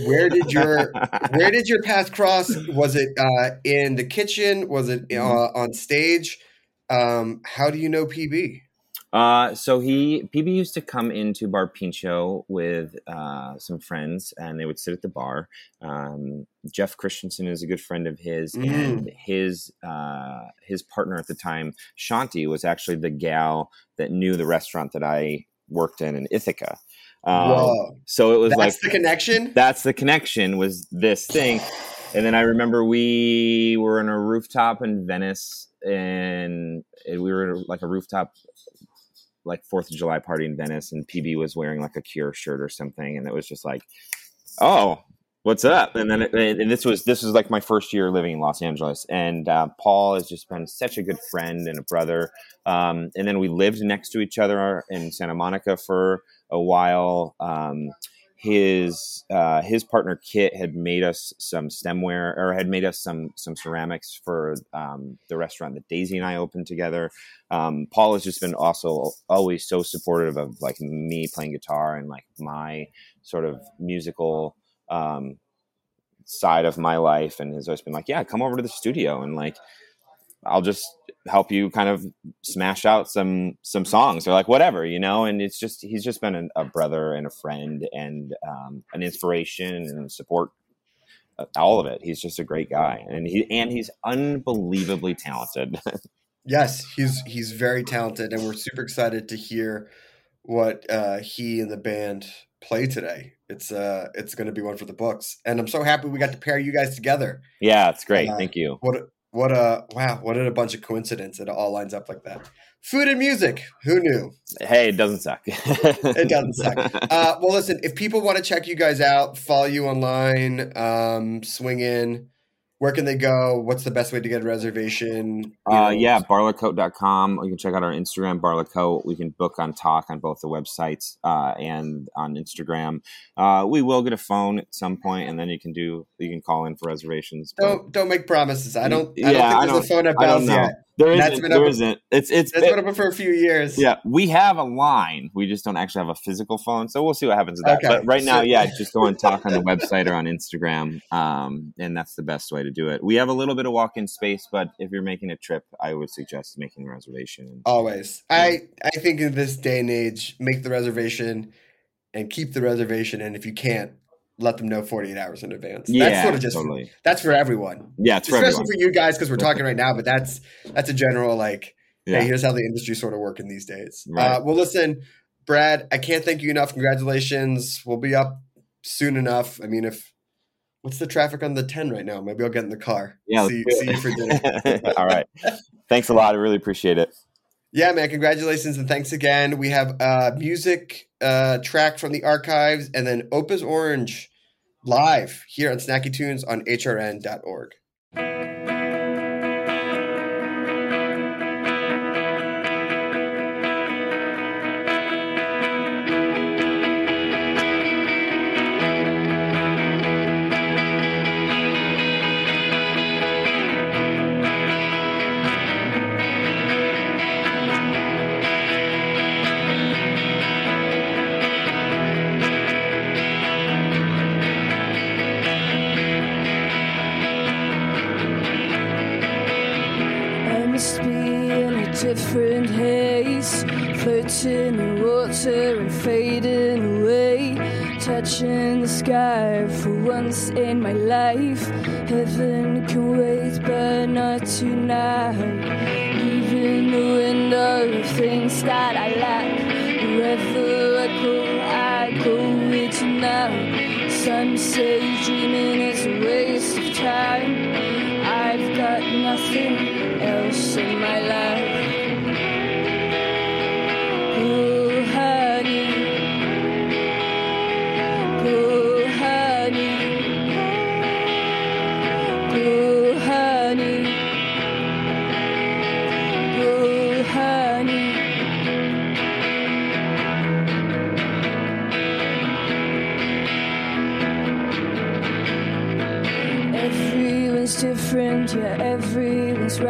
where did your where did your path cross? Was it uh, in the kitchen? Was it uh, on stage? Um, how do you know PB? Uh, so he PB used to come into Bar Pintxo with uh, some friends, and they would sit at the bar. Um, Jeff Christensen is a good friend of his, Mm. and his uh, his partner at the time, Shanti, was actually the gal that knew the restaurant that I worked in in Ithaca. Um, so it was That's like the connection? that's the connection was this thing and then i remember we were on a rooftop in venice and we were like a rooftop like fourth of july party in venice and pb was wearing like a cure shirt or something and it was just like oh what's up? And then it, and this was this was like my first year living in los angeles and uh, paul has just been such a good friend and a brother um, and then we lived next to each other in santa monica for a while um, his uh, his partner Kit had made us some stemware or had made us some some ceramics for um, the restaurant that Daisy and I opened together. Um, Paul has just been also always so supportive of like me playing guitar and like my sort of musical um, side of my life, and has always been like, yeah, come over to the studio and like I'll just help you kind of smash out some some songs or like whatever you know? And it's just he's just been a, a brother and a friend and um, an inspiration and support uh, all of it. He's just a great guy and he and he's unbelievably talented. Yes, he's he's very talented, and we're super excited to hear what uh, he and the band play today. It's uh, it's going to be one for the books, and I'm so happy we got to pair you guys together. yeah it's great. Uh, thank you. What what a wow! What a bunch of coincidence! It all lines up like that. Food and music. Who knew? hey it doesn't suck It doesn't suck. Uh, well, listen. If people want to check you guys out, follow you online, um, swing in. Where can they go? What's the best way to get a reservation? Uh, yeah, barlecote.com. You can check out our Instagram, Bar Le Côté. We can book on Tock on both the websites uh, and on Instagram. Uh, we will get a phone at some point, and then you can do you can call in for reservations. Don't don't make promises. I don't. I Yeah, don't I think there's a phone at Bell's yet. There That's isn't. been There up- isn't. It's it's It's been open for a few years. yeah. We have a line. We just don't actually have a physical phone, so we'll see what happens with that. Okay. But right now, yeah, just go and Tock on the website or on Instagram, um, and that's the best way to do it. We have a little bit of walk-in space, but if you're making a trip, I would suggest making a reservation. Always. I I think in this day and age, make the reservation and keep the reservation. And if you can't, let them know 48 hours in advance. yeah, that's sort of just totally. that's for everyone. Yeah, it's for Especially everyone. for you guys because we're talking right now. But that's that's a general like. Yeah. Hey, here's how the industry sort of working these days. Right. Uh, well, listen, Brad, I can't thank you enough. Congratulations. We'll be up soon enough. I mean, if what's the traffic on the 10 right now? Maybe I'll get in the car. Yeah, See, see you for dinner. All right. Thanks a lot. I really appreciate it. Yeah, man, congratulations and thanks again. We have a music uh track from the archives and then Opus Orange live here on Snacky Tunes on hrn.org. touching the sky for once in my life. Heaven can wait, but not tonight. Leaving the window of things that I lack. Wherever I go, I go with you now. Some say dreaming is a waste of time. I've got nothing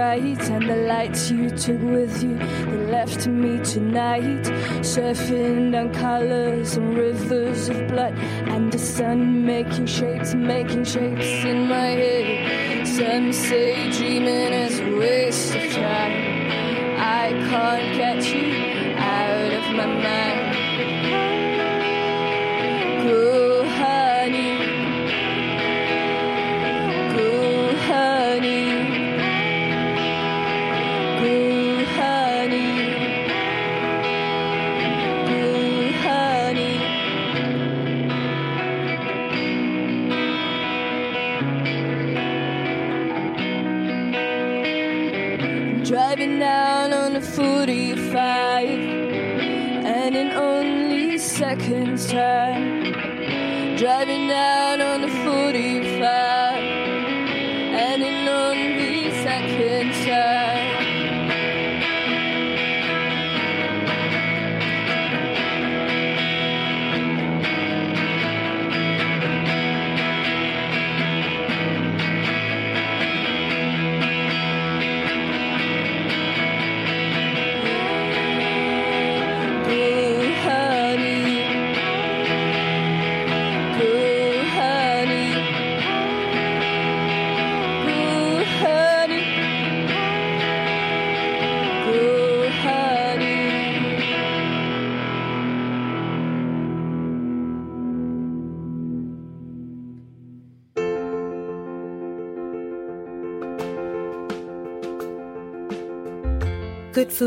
right. And the lights you took with you, they left me tonight. Surfing down colors and rivers of blood. And the sun making shapes, making shapes in my head. Some say dreaming is a waste of time. I can't get you out of my mind.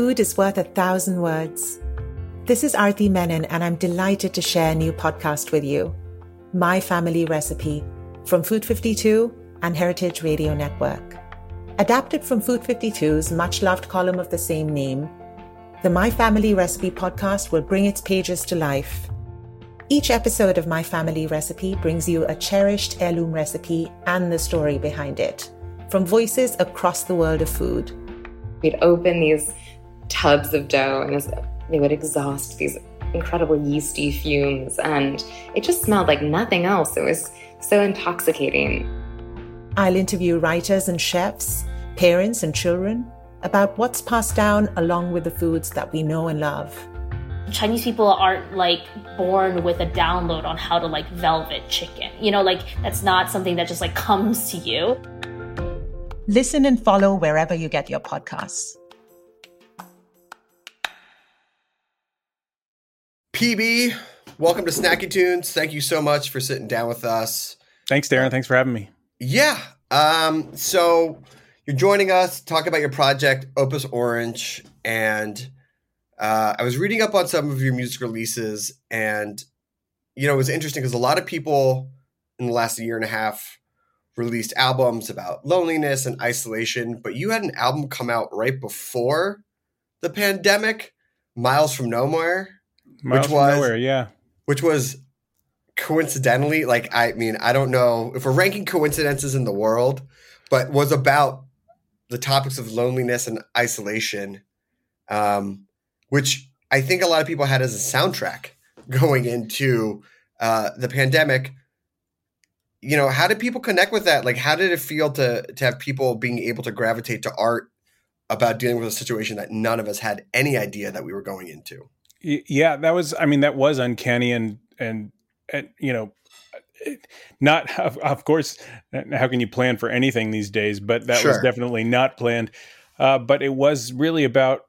Food is worth a thousand words. This is Arti Menon, and I'm delighted to share a new podcast with you My Family Recipe from Food52 and Heritage Radio Network. Adapted from Food52's much loved column of the same name, the My Family Recipe podcast will bring its pages to life. Each episode of My Family Recipe brings you a cherished heirloom recipe and the story behind it, from voices across the world of food. We'd open these tubs of dough and as- they would exhaust these incredible yeasty fumes, and it just smelled like nothing else. It was so intoxicating. I'll interview writers and chefs, parents and children about what's passed down along with the foods that we know and love. Chinese people aren't like born with a download on how to like velvet chicken. You know, like that's not something that just like comes to you. Listen and follow wherever you get your podcasts. PB, welcome to Snacky Tunes. Thank you so much for sitting down with us. Thanks, Darin. Thanks for having me. Yeah. Um, so you're joining us to talk about your project, Opus Orange. And uh, I was reading up on some of your music releases, and you know, it was interesting because a lot of people in the last year and a half released albums about loneliness and isolation, but you had an album come out right before the pandemic, Miles from Nowhere, Miles Which was- nowhere, yeah. which was coincidentally, like, I mean, I don't know if we're ranking coincidences in the world, but was about the topics of loneliness and isolation, um, which I think a lot of people had as a soundtrack going into uh, the pandemic. You know, how did people connect with that? Like, how did it feel to to have people being able to gravitate to art about dealing with a situation that none of us had any idea that we were going into? Yeah that was i mean that was uncanny and and, and you know not of, of course how can you plan for anything these days? But that was definitely not planned. Uh, but it was really about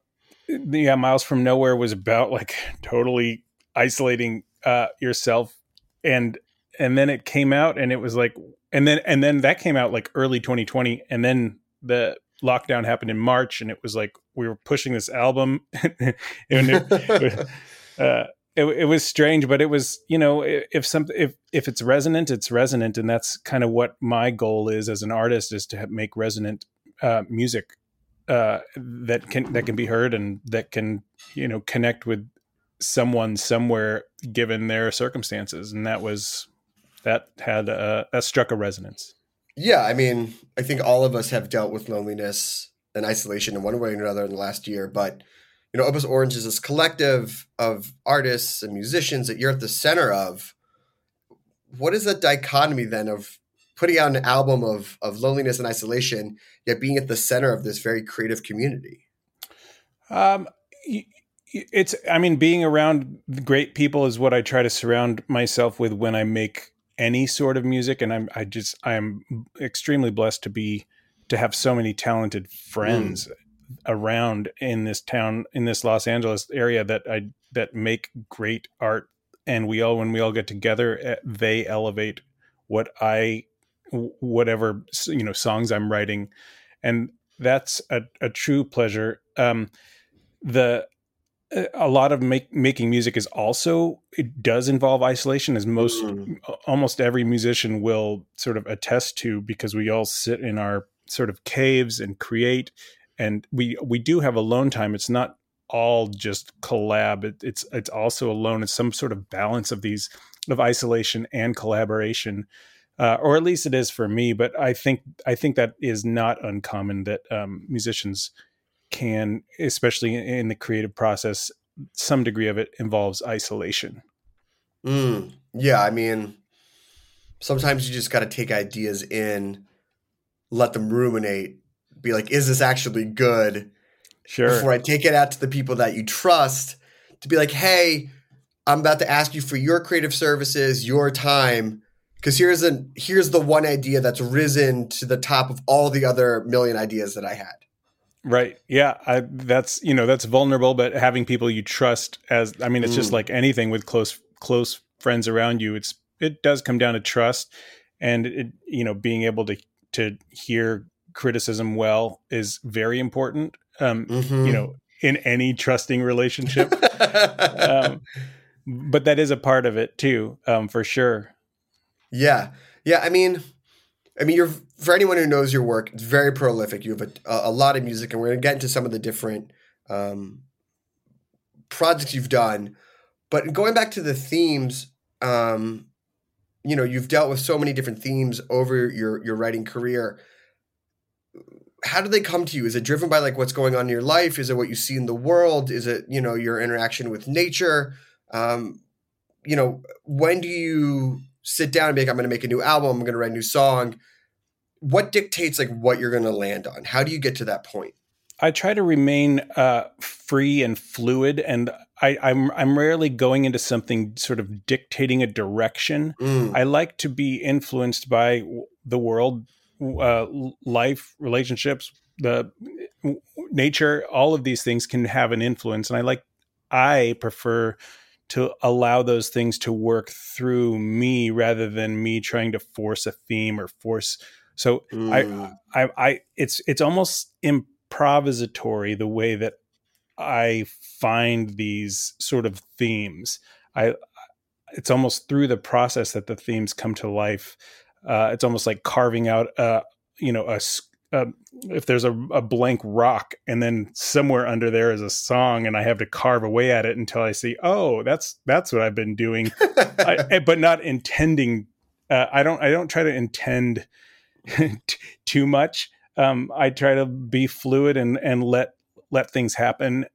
yeah miles from nowhere was about like totally isolating uh, yourself. And and then it came out and it was like and then and then that came out like early 2020 and then the lockdown happened in march and it was like we were pushing this album and it, uh, it, it was strange, but it was you know if something if if it's resonant, it's resonant, and that's kind of what my goal is as an artist is to make resonant uh, music uh, that can that can be heard and that can you know connect with someone somewhere given their circumstances, and that was that had uh, that struck a resonance. Yeah, I mean, I think all of us have dealt with loneliness and isolation in one way or another in the last year. But you know, Opus Orange is this collective of artists and musicians that you're at the center of. What is that dichotomy then of putting out an album of of loneliness and isolation, yet being at the center of this very creative community? Um, it's, I mean, being around great people is what I try to surround myself with when I make any sort of music. And I'm, I just, I'm extremely blessed to be, to have so many talented friends around in this town in this Los Angeles area that I that make great art. And we all when we all get together eh, they elevate what I whatever you know songs I'm writing. And that's a, a true pleasure. Um the a lot of make, making music is also it does involve isolation as most Mm. almost every musician will sort of attest to because we all sit in our sort of caves and create and we we do have alone time. It's not all just collab. It, it's it's also alone. It's some sort of balance of these of isolation and collaboration uh, or at least it is for me but i think i think that is not uncommon that um, musicians can especially in the creative process some degree of it involves isolation. Mm, yeah, I mean, sometimes you just got to take ideas in, let them ruminate, be like, is this actually good? sure Before I take it out to the people that you trust to be like, hey, I'm about to ask you for your creative services, your time. Because here's a here's the one idea that's risen to the top of all the other million ideas that I had. Right. Yeah. I, that's you know that's vulnerable, but having people you trust as I mean, it's just Mm. like anything with close close friends around you. It's it does come down to trust, and it you know being able to to hear criticism well is very important. Um, Mhm. You know, in any trusting relationship, um, but that is a part of it too, um, for sure. Yeah, yeah. I mean, I mean, you're for anyone who knows your work, it's very prolific. You have a, a, a lot of music, and we're gonna get into some of the different um, projects you've done. But going back to the themes, um, you know, you've dealt with so many different themes over your your writing career. How do they come to you? Is it driven by like what's going on in your life? Is it what you see in the world? Is it you know your interaction with nature? Um, you know, when do you sit down and be like, I'm going to make a new album, I'm going to write a new song? What dictates like what you're going to land on? How do you get to that point? I try to remain uh, free and fluid, and I, I'm I'm rarely going into something sort of dictating a direction. Mm, I like to be influenced by the world, uh, life, relationships, the nature. All of these things can have an influence, and I like. I prefer to allow those things to work through me rather than me trying to force a theme or force. So mm, I, I, I, it's it's almost improvisatory the way that I find these sort of themes. I it's almost through the process that the themes come to life. Uh, it's almost like carving out a you know a, s- a- if there's a, a blank rock and then somewhere under there is a song and I have to carve away at it until I see oh that's that's what I've been doing, I, but not intending. Uh, I don't I don't try to intend t- too much. Um, I try to be fluid and and let let things happen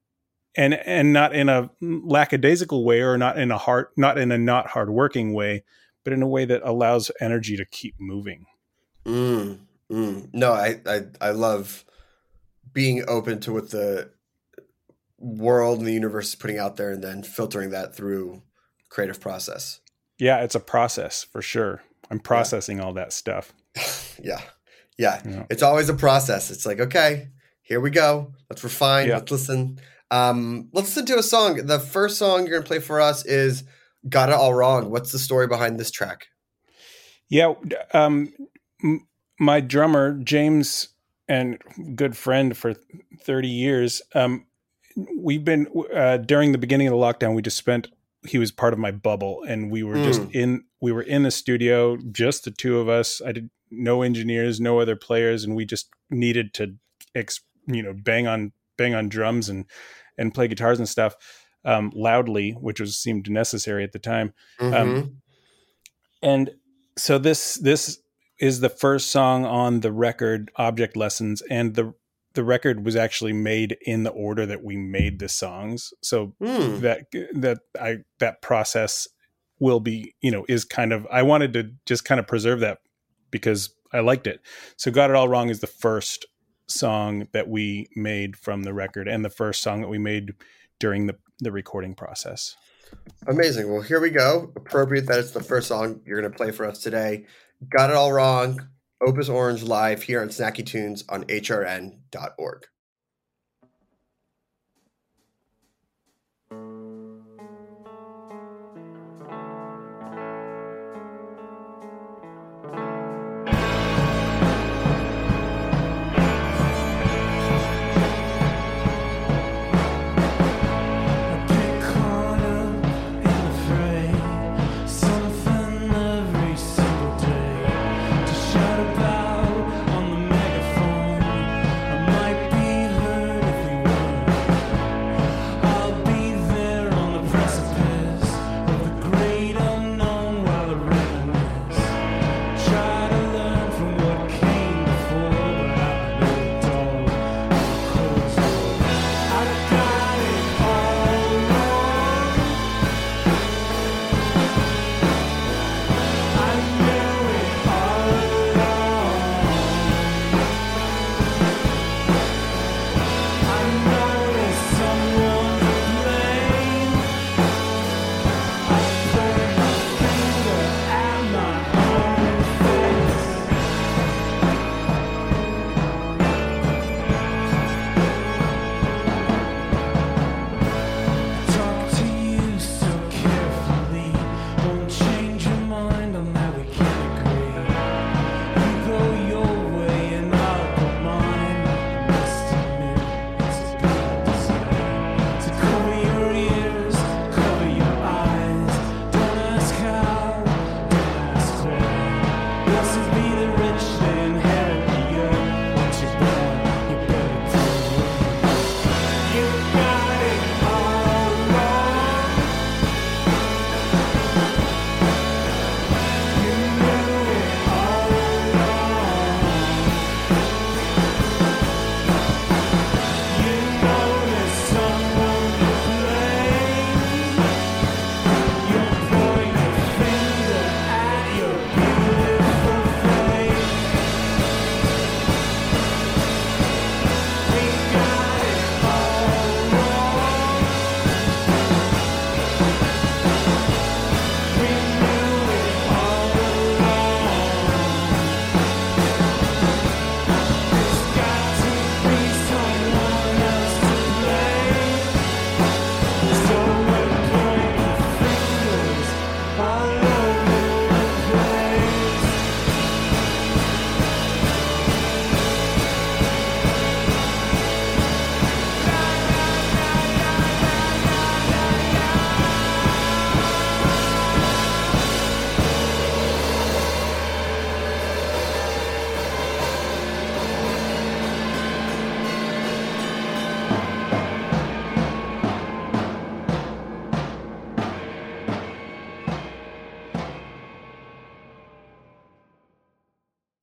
and and not in a lackadaisical way or not in a hard not in a not hardworking way but in a way that allows energy to keep moving mm, mm. No, I, I I love being open to what the world and the universe is putting out there, and then filtering that through creative process. yeah it's a process for sure i'm processing all that stuff Yeah, yeah. Yeah. It's always a process. It's like, okay, here we go. Let's refine. Yeah. Let's listen. Um, let's listen to a song. The first song you're gonna play for us is "Got It All Wrong." What's the story behind this track? yeah um m- my drummer james and good friend for 30 years um we've been uh during the beginning of the lockdown we just spent he was part of my bubble and we were just Mm. in we were in the studio just the two of us i did no engineers no other players and we just needed to ex, you know bang on bang on drums and and play guitars and stuff um loudly which was seemed necessary at the time Mhm. and so this this is the first song on the record object lessons and the the record was actually made in the order that we made the songs so Mm. that that i that process will be you know is kind of i wanted to just kind of preserve that because i liked it so got it all wrong is the first song that we made from the record and the first song that we made during the the recording process Amazing. Well, here we go. Appropriate that it's the first song you're gonna play for us today. Got it all wrong. Opus Orange live here on Snacky Tunes on HRN.org.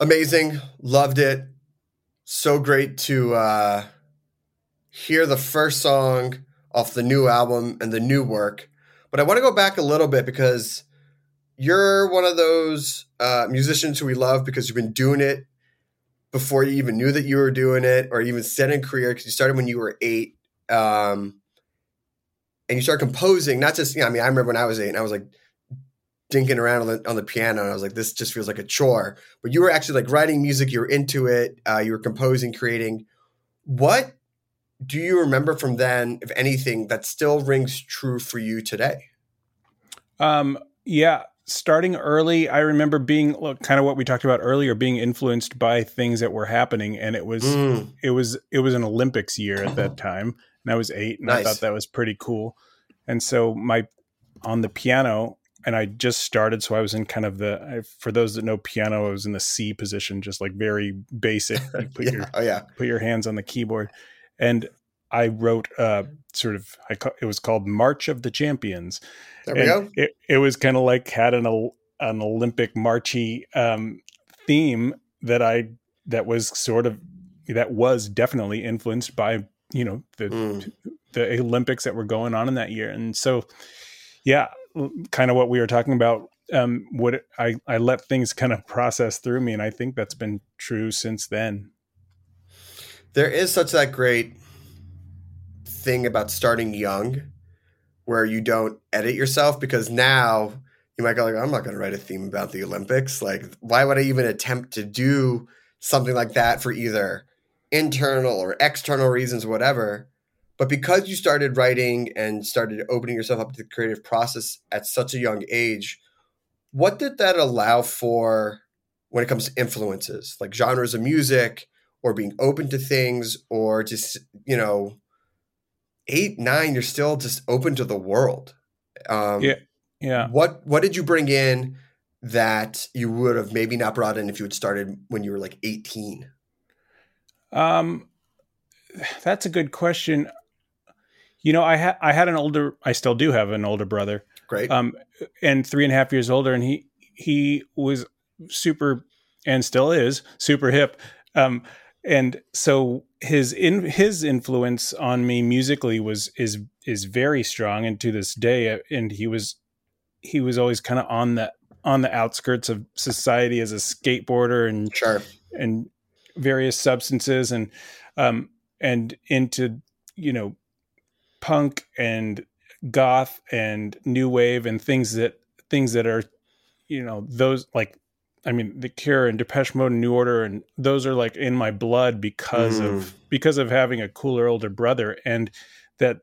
Amazing. Loved it. So great to uh, hear the first song off the new album and the new work. But I want to go back a little bit because you're one of those uh, musicians who we love because you've been doing it before you even knew that you were doing it or even set in career because you started when you were eight. Um, and you start composing, not just, you know, I mean, I remember when I was eight and I was like dinking around on the, on the piano and I was like, this just feels like a chore. But you were actually like writing music, you were into it, uh, you were composing, creating. What do you remember from then, if anything, that still rings true for you today? Um, yeah, starting early, I remember being look, kind of what we talked about earlier, being influenced by things that were happening, and it was Mm. it was it was an Olympics year at that time, and I was eight, and I thought that was pretty cool. And so my on the piano, and I just started, so I was in kind of the I, for those that know piano, I was in the C position, just like very basic. Put Yeah. your Oh, yeah. put your hands on the keyboard, and I wrote uh sort of I ca- it was called March of the Champions. There we And go. It it was kind of like had an an Olympic marchy um, theme that I that was sort of that was definitely influenced by you know the Mm. the Olympics that were going on in that year, and so yeah, kind of what we were talking about. Um, I I let things kind of process through me, and I think that's been true since then. There is such that great thing about starting young where you don't edit yourself because now you might go like, I'm not going to write a theme about the Olympics. Like, why would I even attempt to do something like that for either internal or external reasons, whatever? But because you started writing and started opening yourself up to the creative process at such a young age, what did that allow for when it comes to influences, like genres of music or being open to things or just, you know, eight, nine, you're still just open to the world. Um, Yeah, yeah. What What did you bring in that you would have maybe not brought in if you had started when you were like 18? Um, that's a good question. You know, I had I had an older, I still do have an older brother. Great. Um, and three and a half years older, and he he was super, and still is super hip. Um, and so his in his influence on me musically was is is very strong, and to this day, uh, and he was he was always kind of on the on the outskirts of society as a skateboarder and sure and various substances and um and into you know punk and goth and new wave and things that things that are you know those like I mean the Cure and Depeche Mode and New Order and those are like in my blood because of because of having a cooler older brother and that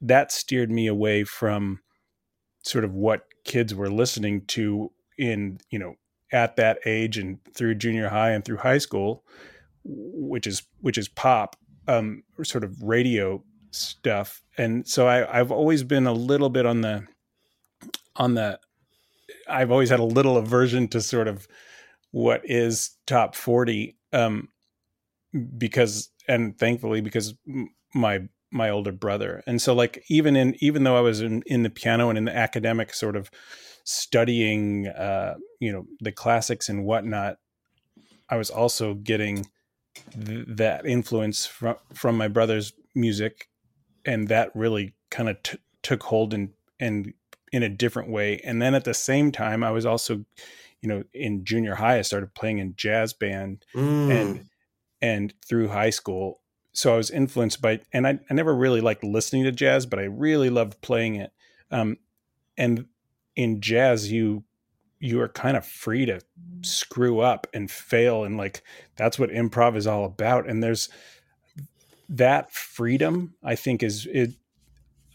that steered me away from sort of what kids were listening to in you know at that age and through junior high and through high school which is which is pop um sort of radio stuff. And so i i've always been a little bit on the on the i've always had a little aversion to sort of what is top 40 um because and thankfully because my my older brother. And so like even in even though i was in, in the piano and in the academic sort of studying uh you know the classics and whatnot i was also getting th- that influence from from my brother's music and that really kind of t- took hold and and in a different way. And then at the same time i was also you know in junior high i started playing in jazz band Mm. and and through high school. So i was influenced by and I, I never really liked listening to jazz but i really loved playing it. Um and in jazz you you are kind of free to screw up and fail and like that's what improv is all about. And there's that freedom i think is it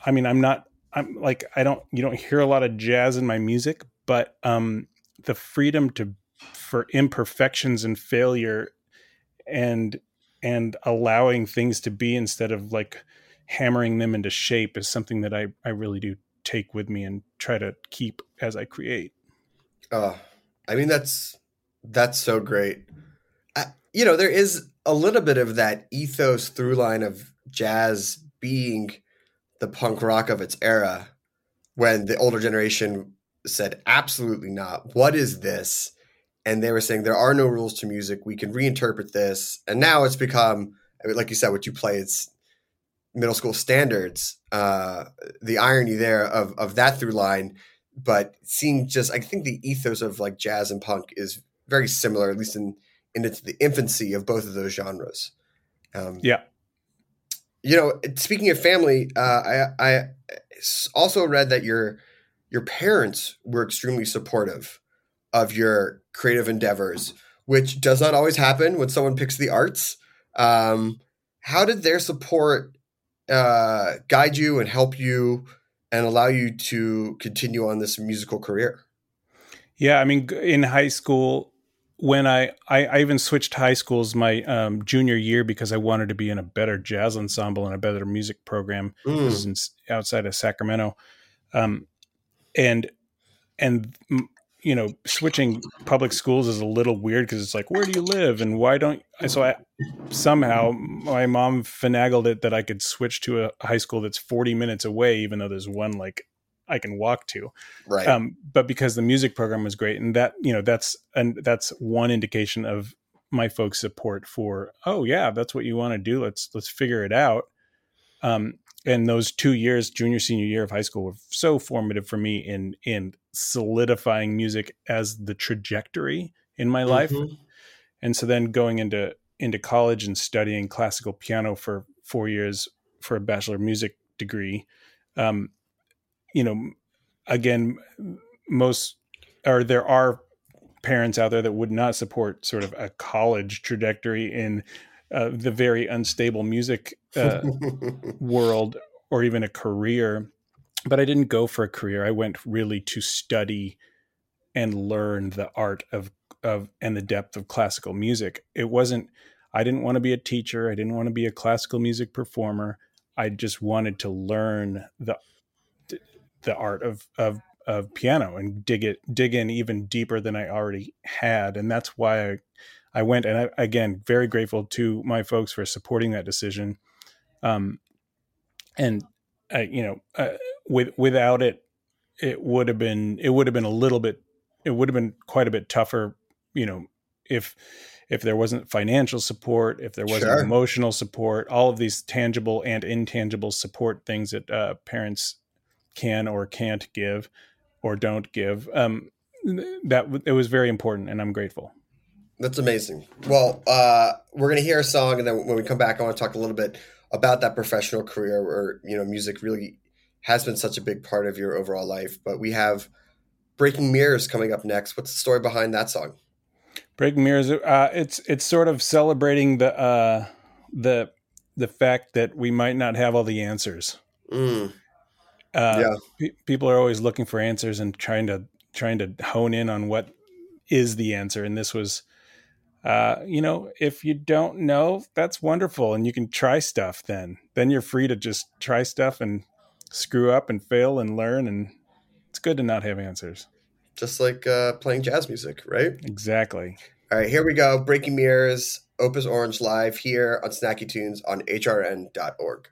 i mean i'm not i'm like i don't you don't hear a lot of jazz in my music but um the freedom to for imperfections and failure and and allowing things to be instead of like hammering them into shape is something that i i really do take with me and try to keep as i create Oh, I mean that's that's so great. I, you know, there is a little bit of that ethos through line of jazz being the punk rock of its era when the older generation said absolutely not. What is this? and they were saying there are no rules to music. We can reinterpret this, and now it's become like you said, what you play it's middle school standards. Uh, the irony there of of that through line, but seeing just I think the ethos of like jazz and punk is very similar, at least in in its the infancy of both of those genres. Um, Yeah. you know, speaking of family, uh, I I also read that your your parents were extremely supportive of your creative endeavors, which does not always happen when someone picks the arts. Um, how did their support uh, guide you and help you and allow you to continue on this musical career? Yeah, I mean, in high school, when I I, I even switched high schools my um, junior year because I wanted to be in a better jazz ensemble and a better music program. Mm. in, outside of Sacramento, um, and and you know, switching public schools is a little weird because it's like, where do you live and why don't? I so I somehow my mom finagled it that I could switch to a high school that's forty minutes away, even though there's one like I can walk to Right. um, but because the music program was great and that you know that's and that's one indication of my folks support for oh yeah that's what you want to do let's let's figure it out um, and those two years junior senior year of high school were so formative for me in in solidifying music as the trajectory in my life Mhm. and so then going into into college and studying classical piano for four years for a bachelor of music degree um, you know again most or there are parents out there that would not support sort of a college trajectory in uh, the very unstable music uh, world or even a career. But i didn't go for a career. I went really to study and learn the art of of and the depth of classical music. It wasn't i didn't want to be a teacher. I didn't want to be a classical music performer. I just wanted to learn the the art of of of piano and dig it dig in even deeper than I already had and that's why I, I went and I, again very grateful to my folks for supporting that decision um and I you know uh, with without it it would have been it would have been a little bit it would have been quite a bit tougher you know if if there wasn't financial support if there wasn't Sure. emotional support all of these tangible and intangible support things that uh, parents can or can't give or don't give um that it was very important and i'm grateful That's amazing. Well, uh, we're gonna hear a song, and then when we come back, I want to talk a little bit about that professional career, where you know music really has been such a big part of your overall life. But we have "Breaking Mirrors" coming up next. What's the story behind that song? breaking mirrors uh it's it's sort of celebrating the uh the the fact that we might not have all the answers Mm, uh Yeah. pe- people are always looking for answers and trying to trying to hone in on what is the answer and this was uh you know if you don't know that's wonderful and you can try stuff then then you're free to just try stuff and screw up and fail and learn and it's good to not have answers just like uh, playing jazz music, right? exactly All right, here we go. "Breaking Mirrors," Opus Orange live here on Snacky Tunes on HRN.org.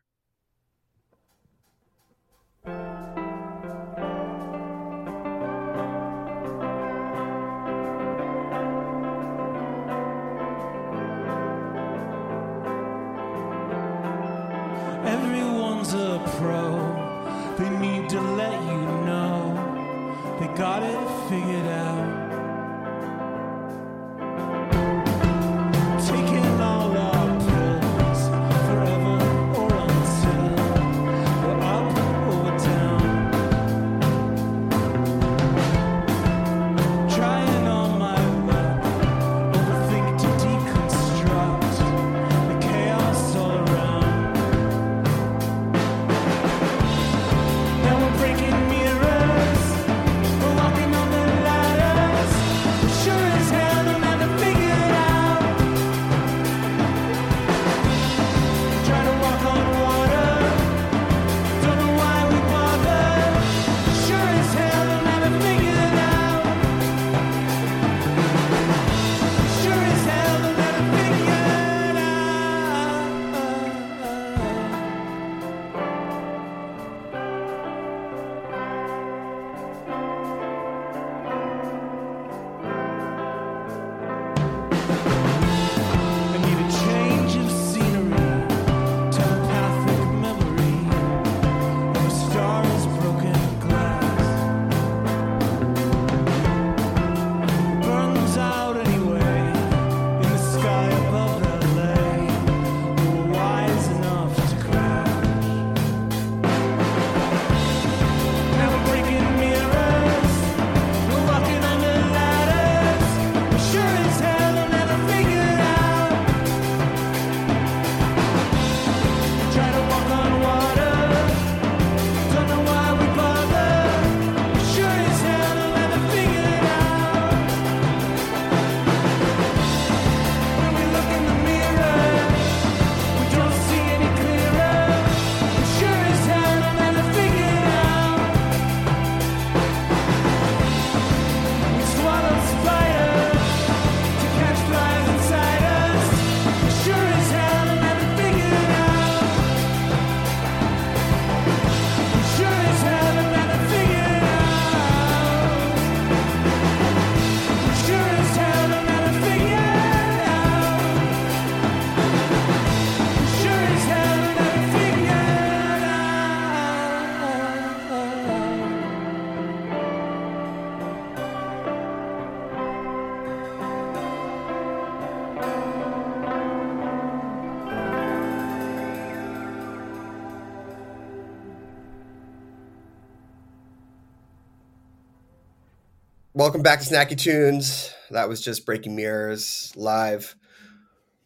welcome back to Snacky Tunes. That was just Breaking Mirrors live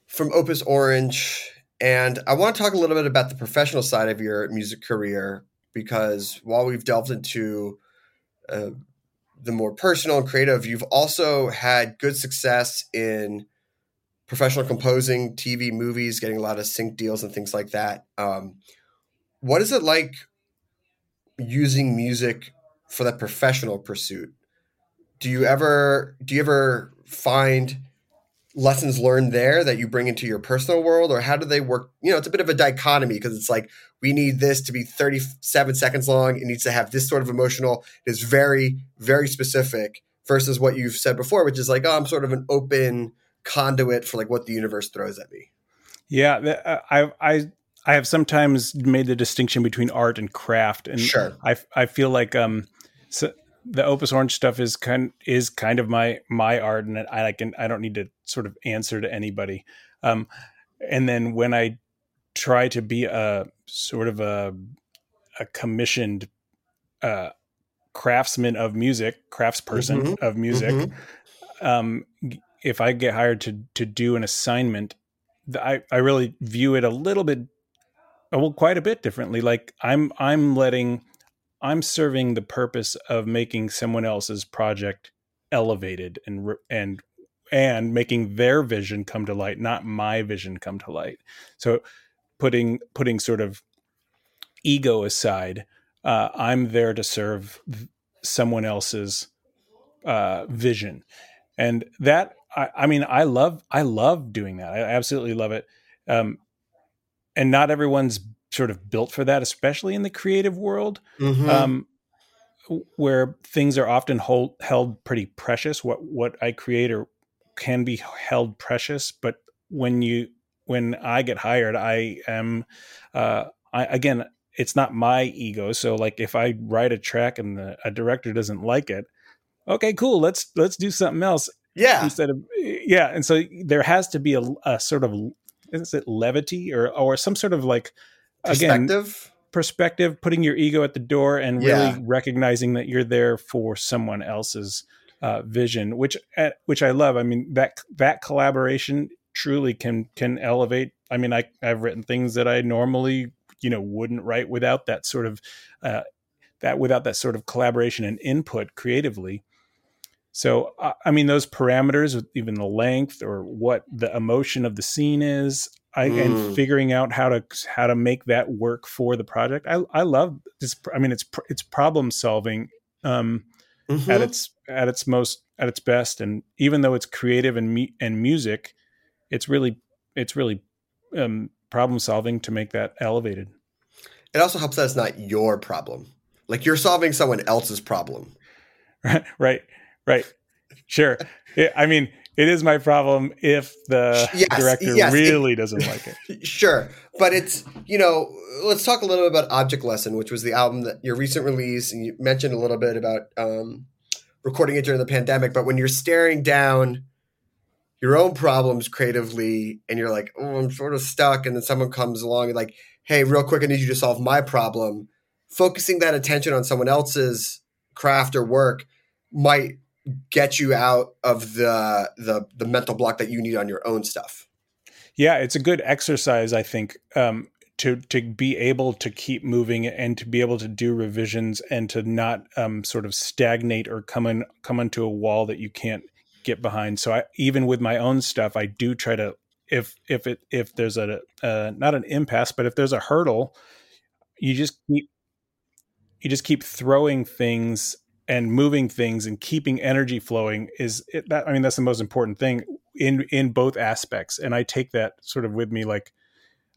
from Opus Orange. And I want to talk a little bit about the professional side of your music career because while we've delved into uh, the more personal and creative, you've also had good success in professional composing, TV, movies, getting a lot of sync deals and things like that. Um, what is it like using music for that professional pursuit? Do you ever do you ever find lessons learned there that you bring into your personal world? Or how do they work? You know it's a bit of a dichotomy because it's like we need this to be 37 seconds long. It needs to have this sort of emotional it is very very specific versus what you've said before which is like oh i'm sort of an open conduit for like what the universe throws at me. Yeah, uh, I I I have sometimes made the distinction between art and craft, and Sure. I I feel like um, so the Opus Orange stuff is kind is kind of my my art, and I can I don't need to sort of answer to anybody. Um, and then when I try to be a sort of a a commissioned uh, craftsman of music, craftsperson Mhm. of music, Mhm. um, if I get hired to to do an assignment, I I really view it a little bit, well, quite a bit differently. Like I'm I'm letting I'm serving the purpose of making someone else's project elevated and and and making their vision come to light, not my vision come to light. So putting putting sort of ego aside, uh, I'm there to serve someone else's uh, vision, and that I, I mean I love I love doing that. I absolutely love it. Um, and not everyone's sort of built for that, especially in the creative world, Mhm. um, where things are often hold, held pretty precious. What what I create or can be held precious, but when you when I get hired, I am uh, I again. It's not my ego. So, like, if I write a track and the, a director doesn't like it, okay, cool. Let's let's do something else yeah instead of yeah and so there has to be a, a sort of is it levity or or some sort of like again perspective? perspective putting your ego at the door and Yeah. really recognizing that you're there for someone else's uh, vision which uh, which i love. I mean that that collaboration truly can can elevate. I mean i i've written things that i normally you know wouldn't write without that sort of uh, that without that sort of collaboration and input creatively. So, I I mean, those parameters, even the length or what the emotion of the scene is, I, Mm. and figuring out how to how to make that work for the project. I I love this. I mean, it's it's problem solving um, at Mhm. its at its most at its best, and even though it's creative and me- and music, it's really it's really um, problem solving to make that elevated. it also helps that it's not your problem like you're solving someone else's problem right right right sure Yeah, i mean it is my problem if the Yes, director yes, it- really doesn't like it Sure, but it's you know, let's talk a little bit about Object Lesson, which was the album that your recent release, and you mentioned a little bit about um, recording it during the pandemic. But when you're staring down your own problems creatively, and you're like, "Oh, I'm sort of stuck," and then someone comes along and like, "Hey, real quick, I need you to solve my problem," focusing that attention on someone else's craft or work might get you out of the the the mental block that you need on your own stuff. yeah it's a good exercise i think um to to be able to keep moving and to be able to do revisions and to not um sort of stagnate or come in come into a wall that you can't get behind so i even with my own stuff i do try to if if it if there's a uh, not an impasse but if there's a hurdle you just keep you just keep throwing things and moving things and keeping energy flowing is it, that i mean that's the most important thing in in both aspects. And i take that sort of with me like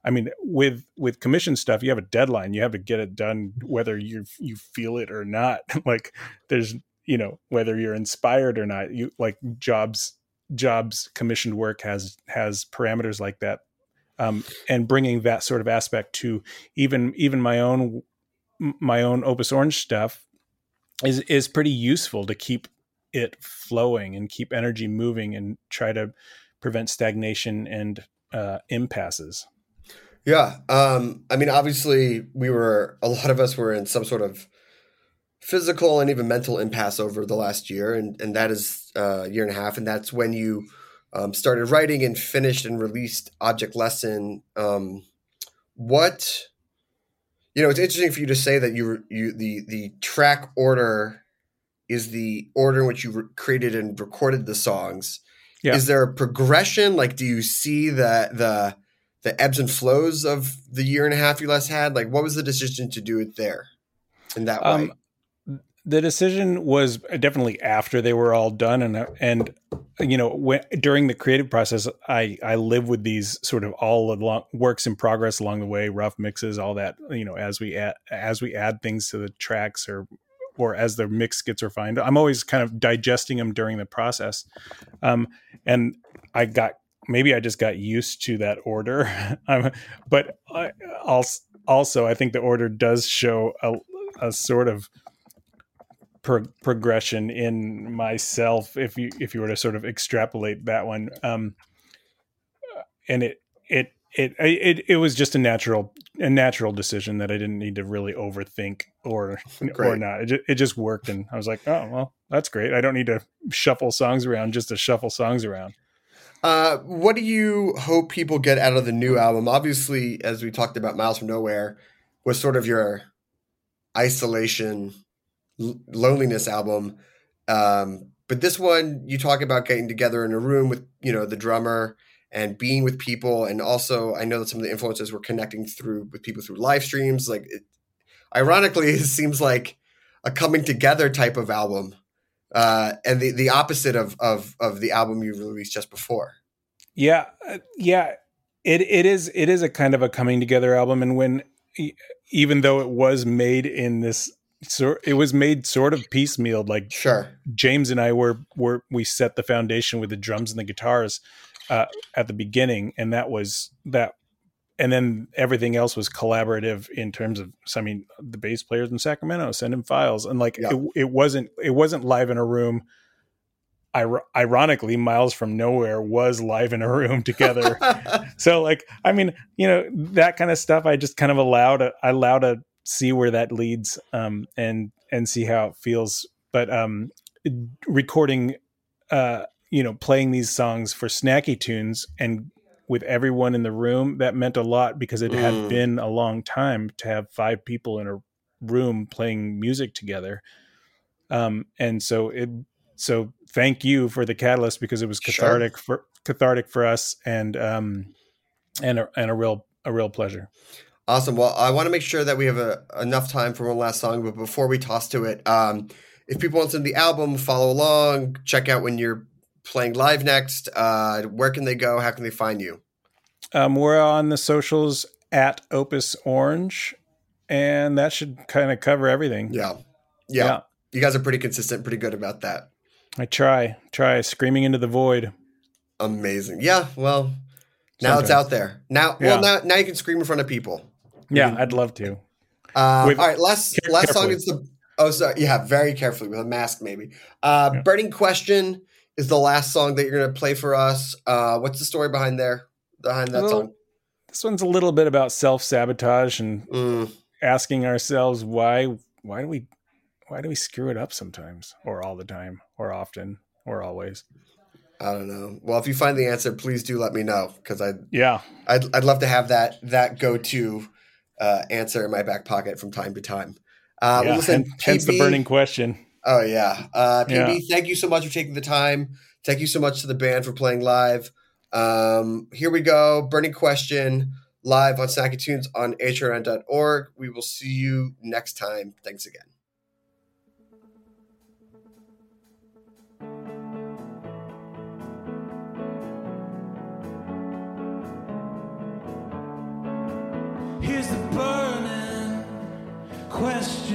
i mean with with commission stuff you have a deadline. You have to get it done whether you you feel it or not. Like there's you know whether you're inspired or not you like jobs jobs commissioned work has has parameters like that. Um and bringing that sort of aspect to even even my own my own opus orange stuff is is pretty useful to keep it flowing and keep energy moving and try to prevent stagnation and uh, impasses. Yeah. Um, I mean, obviously, we were, a lot of us were in some sort of physical and even mental impasse over the last year, and and that is uh, a year and a half, and that's when you um, started writing and finished and released Object Lesson. Um, what you know, it's interesting for you to say that you you the the track order is the order in which you re- created and recorded the songs. Yeah. Is there a progression? Like, do you see the the the ebbs and flows of the year and a half you last had? Like, what was the decision to do it there in that um, way? The decision was definitely after they were all done, and and you know when, during the creative process, I I live with these sort of all along works in progress along the way, rough mixes, all that. You know, as we add as we add things to the tracks or or as the mix gets refined, I'm always kind of digesting them during the process. Um, and I got maybe I just got used to that order, um, but I, also I think the order does show a, a sort of pro- progression in myself if you if you were to sort of extrapolate that one um and it it it it it was just a natural a natural decision that I didn't need to really overthink or or not. It just, it just worked, and I was like, oh well, that's great. I don't need to shuffle songs around just to shuffle songs around. Uh, what do you hope people get out of the new album? Obviously, as we talked about, Miles from Nowhere was sort of your isolation, loneliness album. Um, but this one, you talk about getting together in a room with you know the drummer and being with people, and also I know that some of the influences were connecting through with people through live streams. Like, it, ironically, it seems like a coming together type of album uh, and the, the opposite of, of of the album you released just before. Yeah, uh, yeah. It it is it is a kind of a coming together album, and when even though it was made in this sort, it was made sort of piecemeal. Like Sure, James and I were were we set the foundation with the drums and the guitars uh, at the beginning, and that was that. And then everything else was collaborative in terms of, so, I mean, the bass players in Sacramento send him files, and like Yeah. it, it wasn't it wasn't live in a room. Ir- ironically, Miles from Nowhere was live in a room together. so, like, I mean, you know, that kind of stuff. I just kind of allowed to I allow to see where that leads, um, and and see how it feels. But um, recording, uh, you know, playing these songs for Snacky Tunes and with everyone in the room, that meant a lot because it Mm. had been a long time to have five people in a room playing music together. Um, and so it, so thank you for the catalyst because it was Sure. cathartic for cathartic for us and, um, and a, and a real, a real pleasure. Awesome. Well, I want to make sure that we have a, enough time for one last song, but before we toss to it, um, if people want to the album, follow along, check out when you're playing live next. Uh, where can they go? How can they find you? Um, we're on the socials at Opus Orange, and that should kind of cover everything. Yeah. yeah, You guys are pretty consistent, pretty good about that. I try, try screaming into the void. Amazing. Yeah. Well, now it's out there. Now, well, now, now you can scream in front of people. Yeah, I'd love to. Uh, all right, last care- last song carefully. is the oh sorry yeah very carefully with a mask maybe. Uh, Yeah. Burning Question is the last song that you're gonna play for us. Uh, what's the story behind there behind that Well, song? This one's a little bit about self sabotage and Mm, asking ourselves why why do we why do we screw it up sometimes or all the time or often or always. I don't know. Well, if you find the answer, please do let me know because I Yeah, I'd, I'd love to have that that go to uh, answer in my back pocket from time to time. Uh, yeah. listen, hen- hence the burning question. Oh yeah, uh, PB. Yeah. Thank you so much for taking the time. Thank you so much to the band for playing live. Um, here we go. Burning question live on Snacky Tunes on hrn.org. We will see you next time. Thanks again. Here's the burning. Question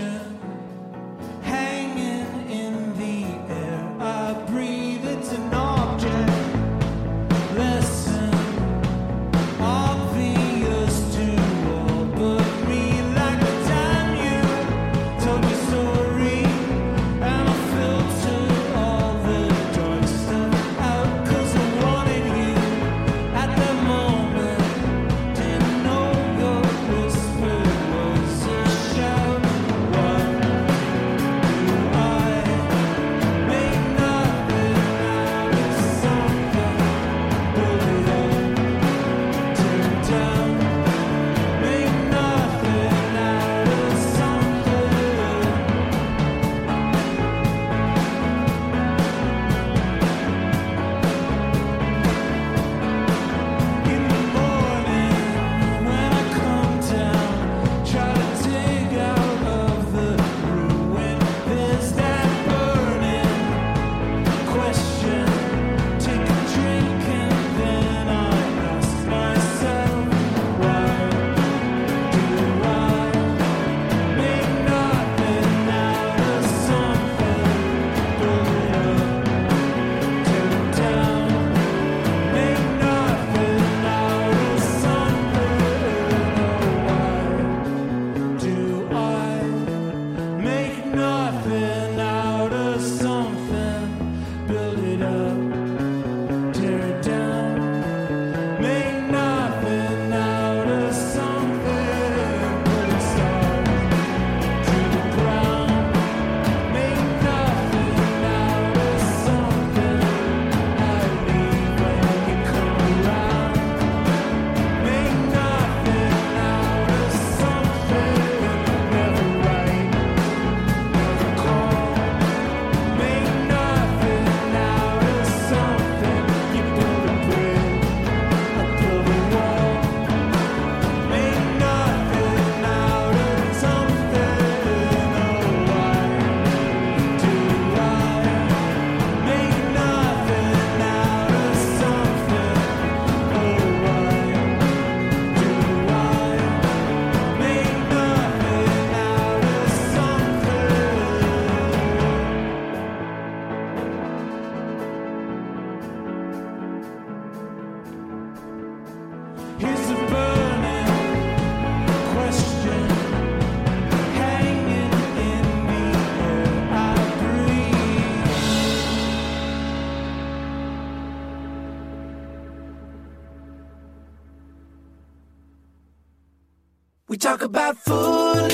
talk about food.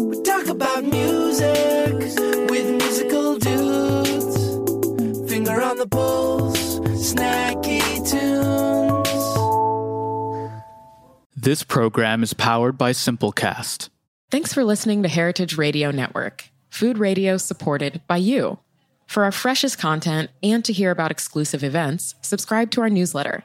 We talk about music with musical dudes. Finger on the pulse, snacky tunes. This program is powered by Simplecast. Thanks for listening to Heritage Radio Network, food radio supported by you. For our freshest content and to hear about exclusive events, subscribe to our newsletter.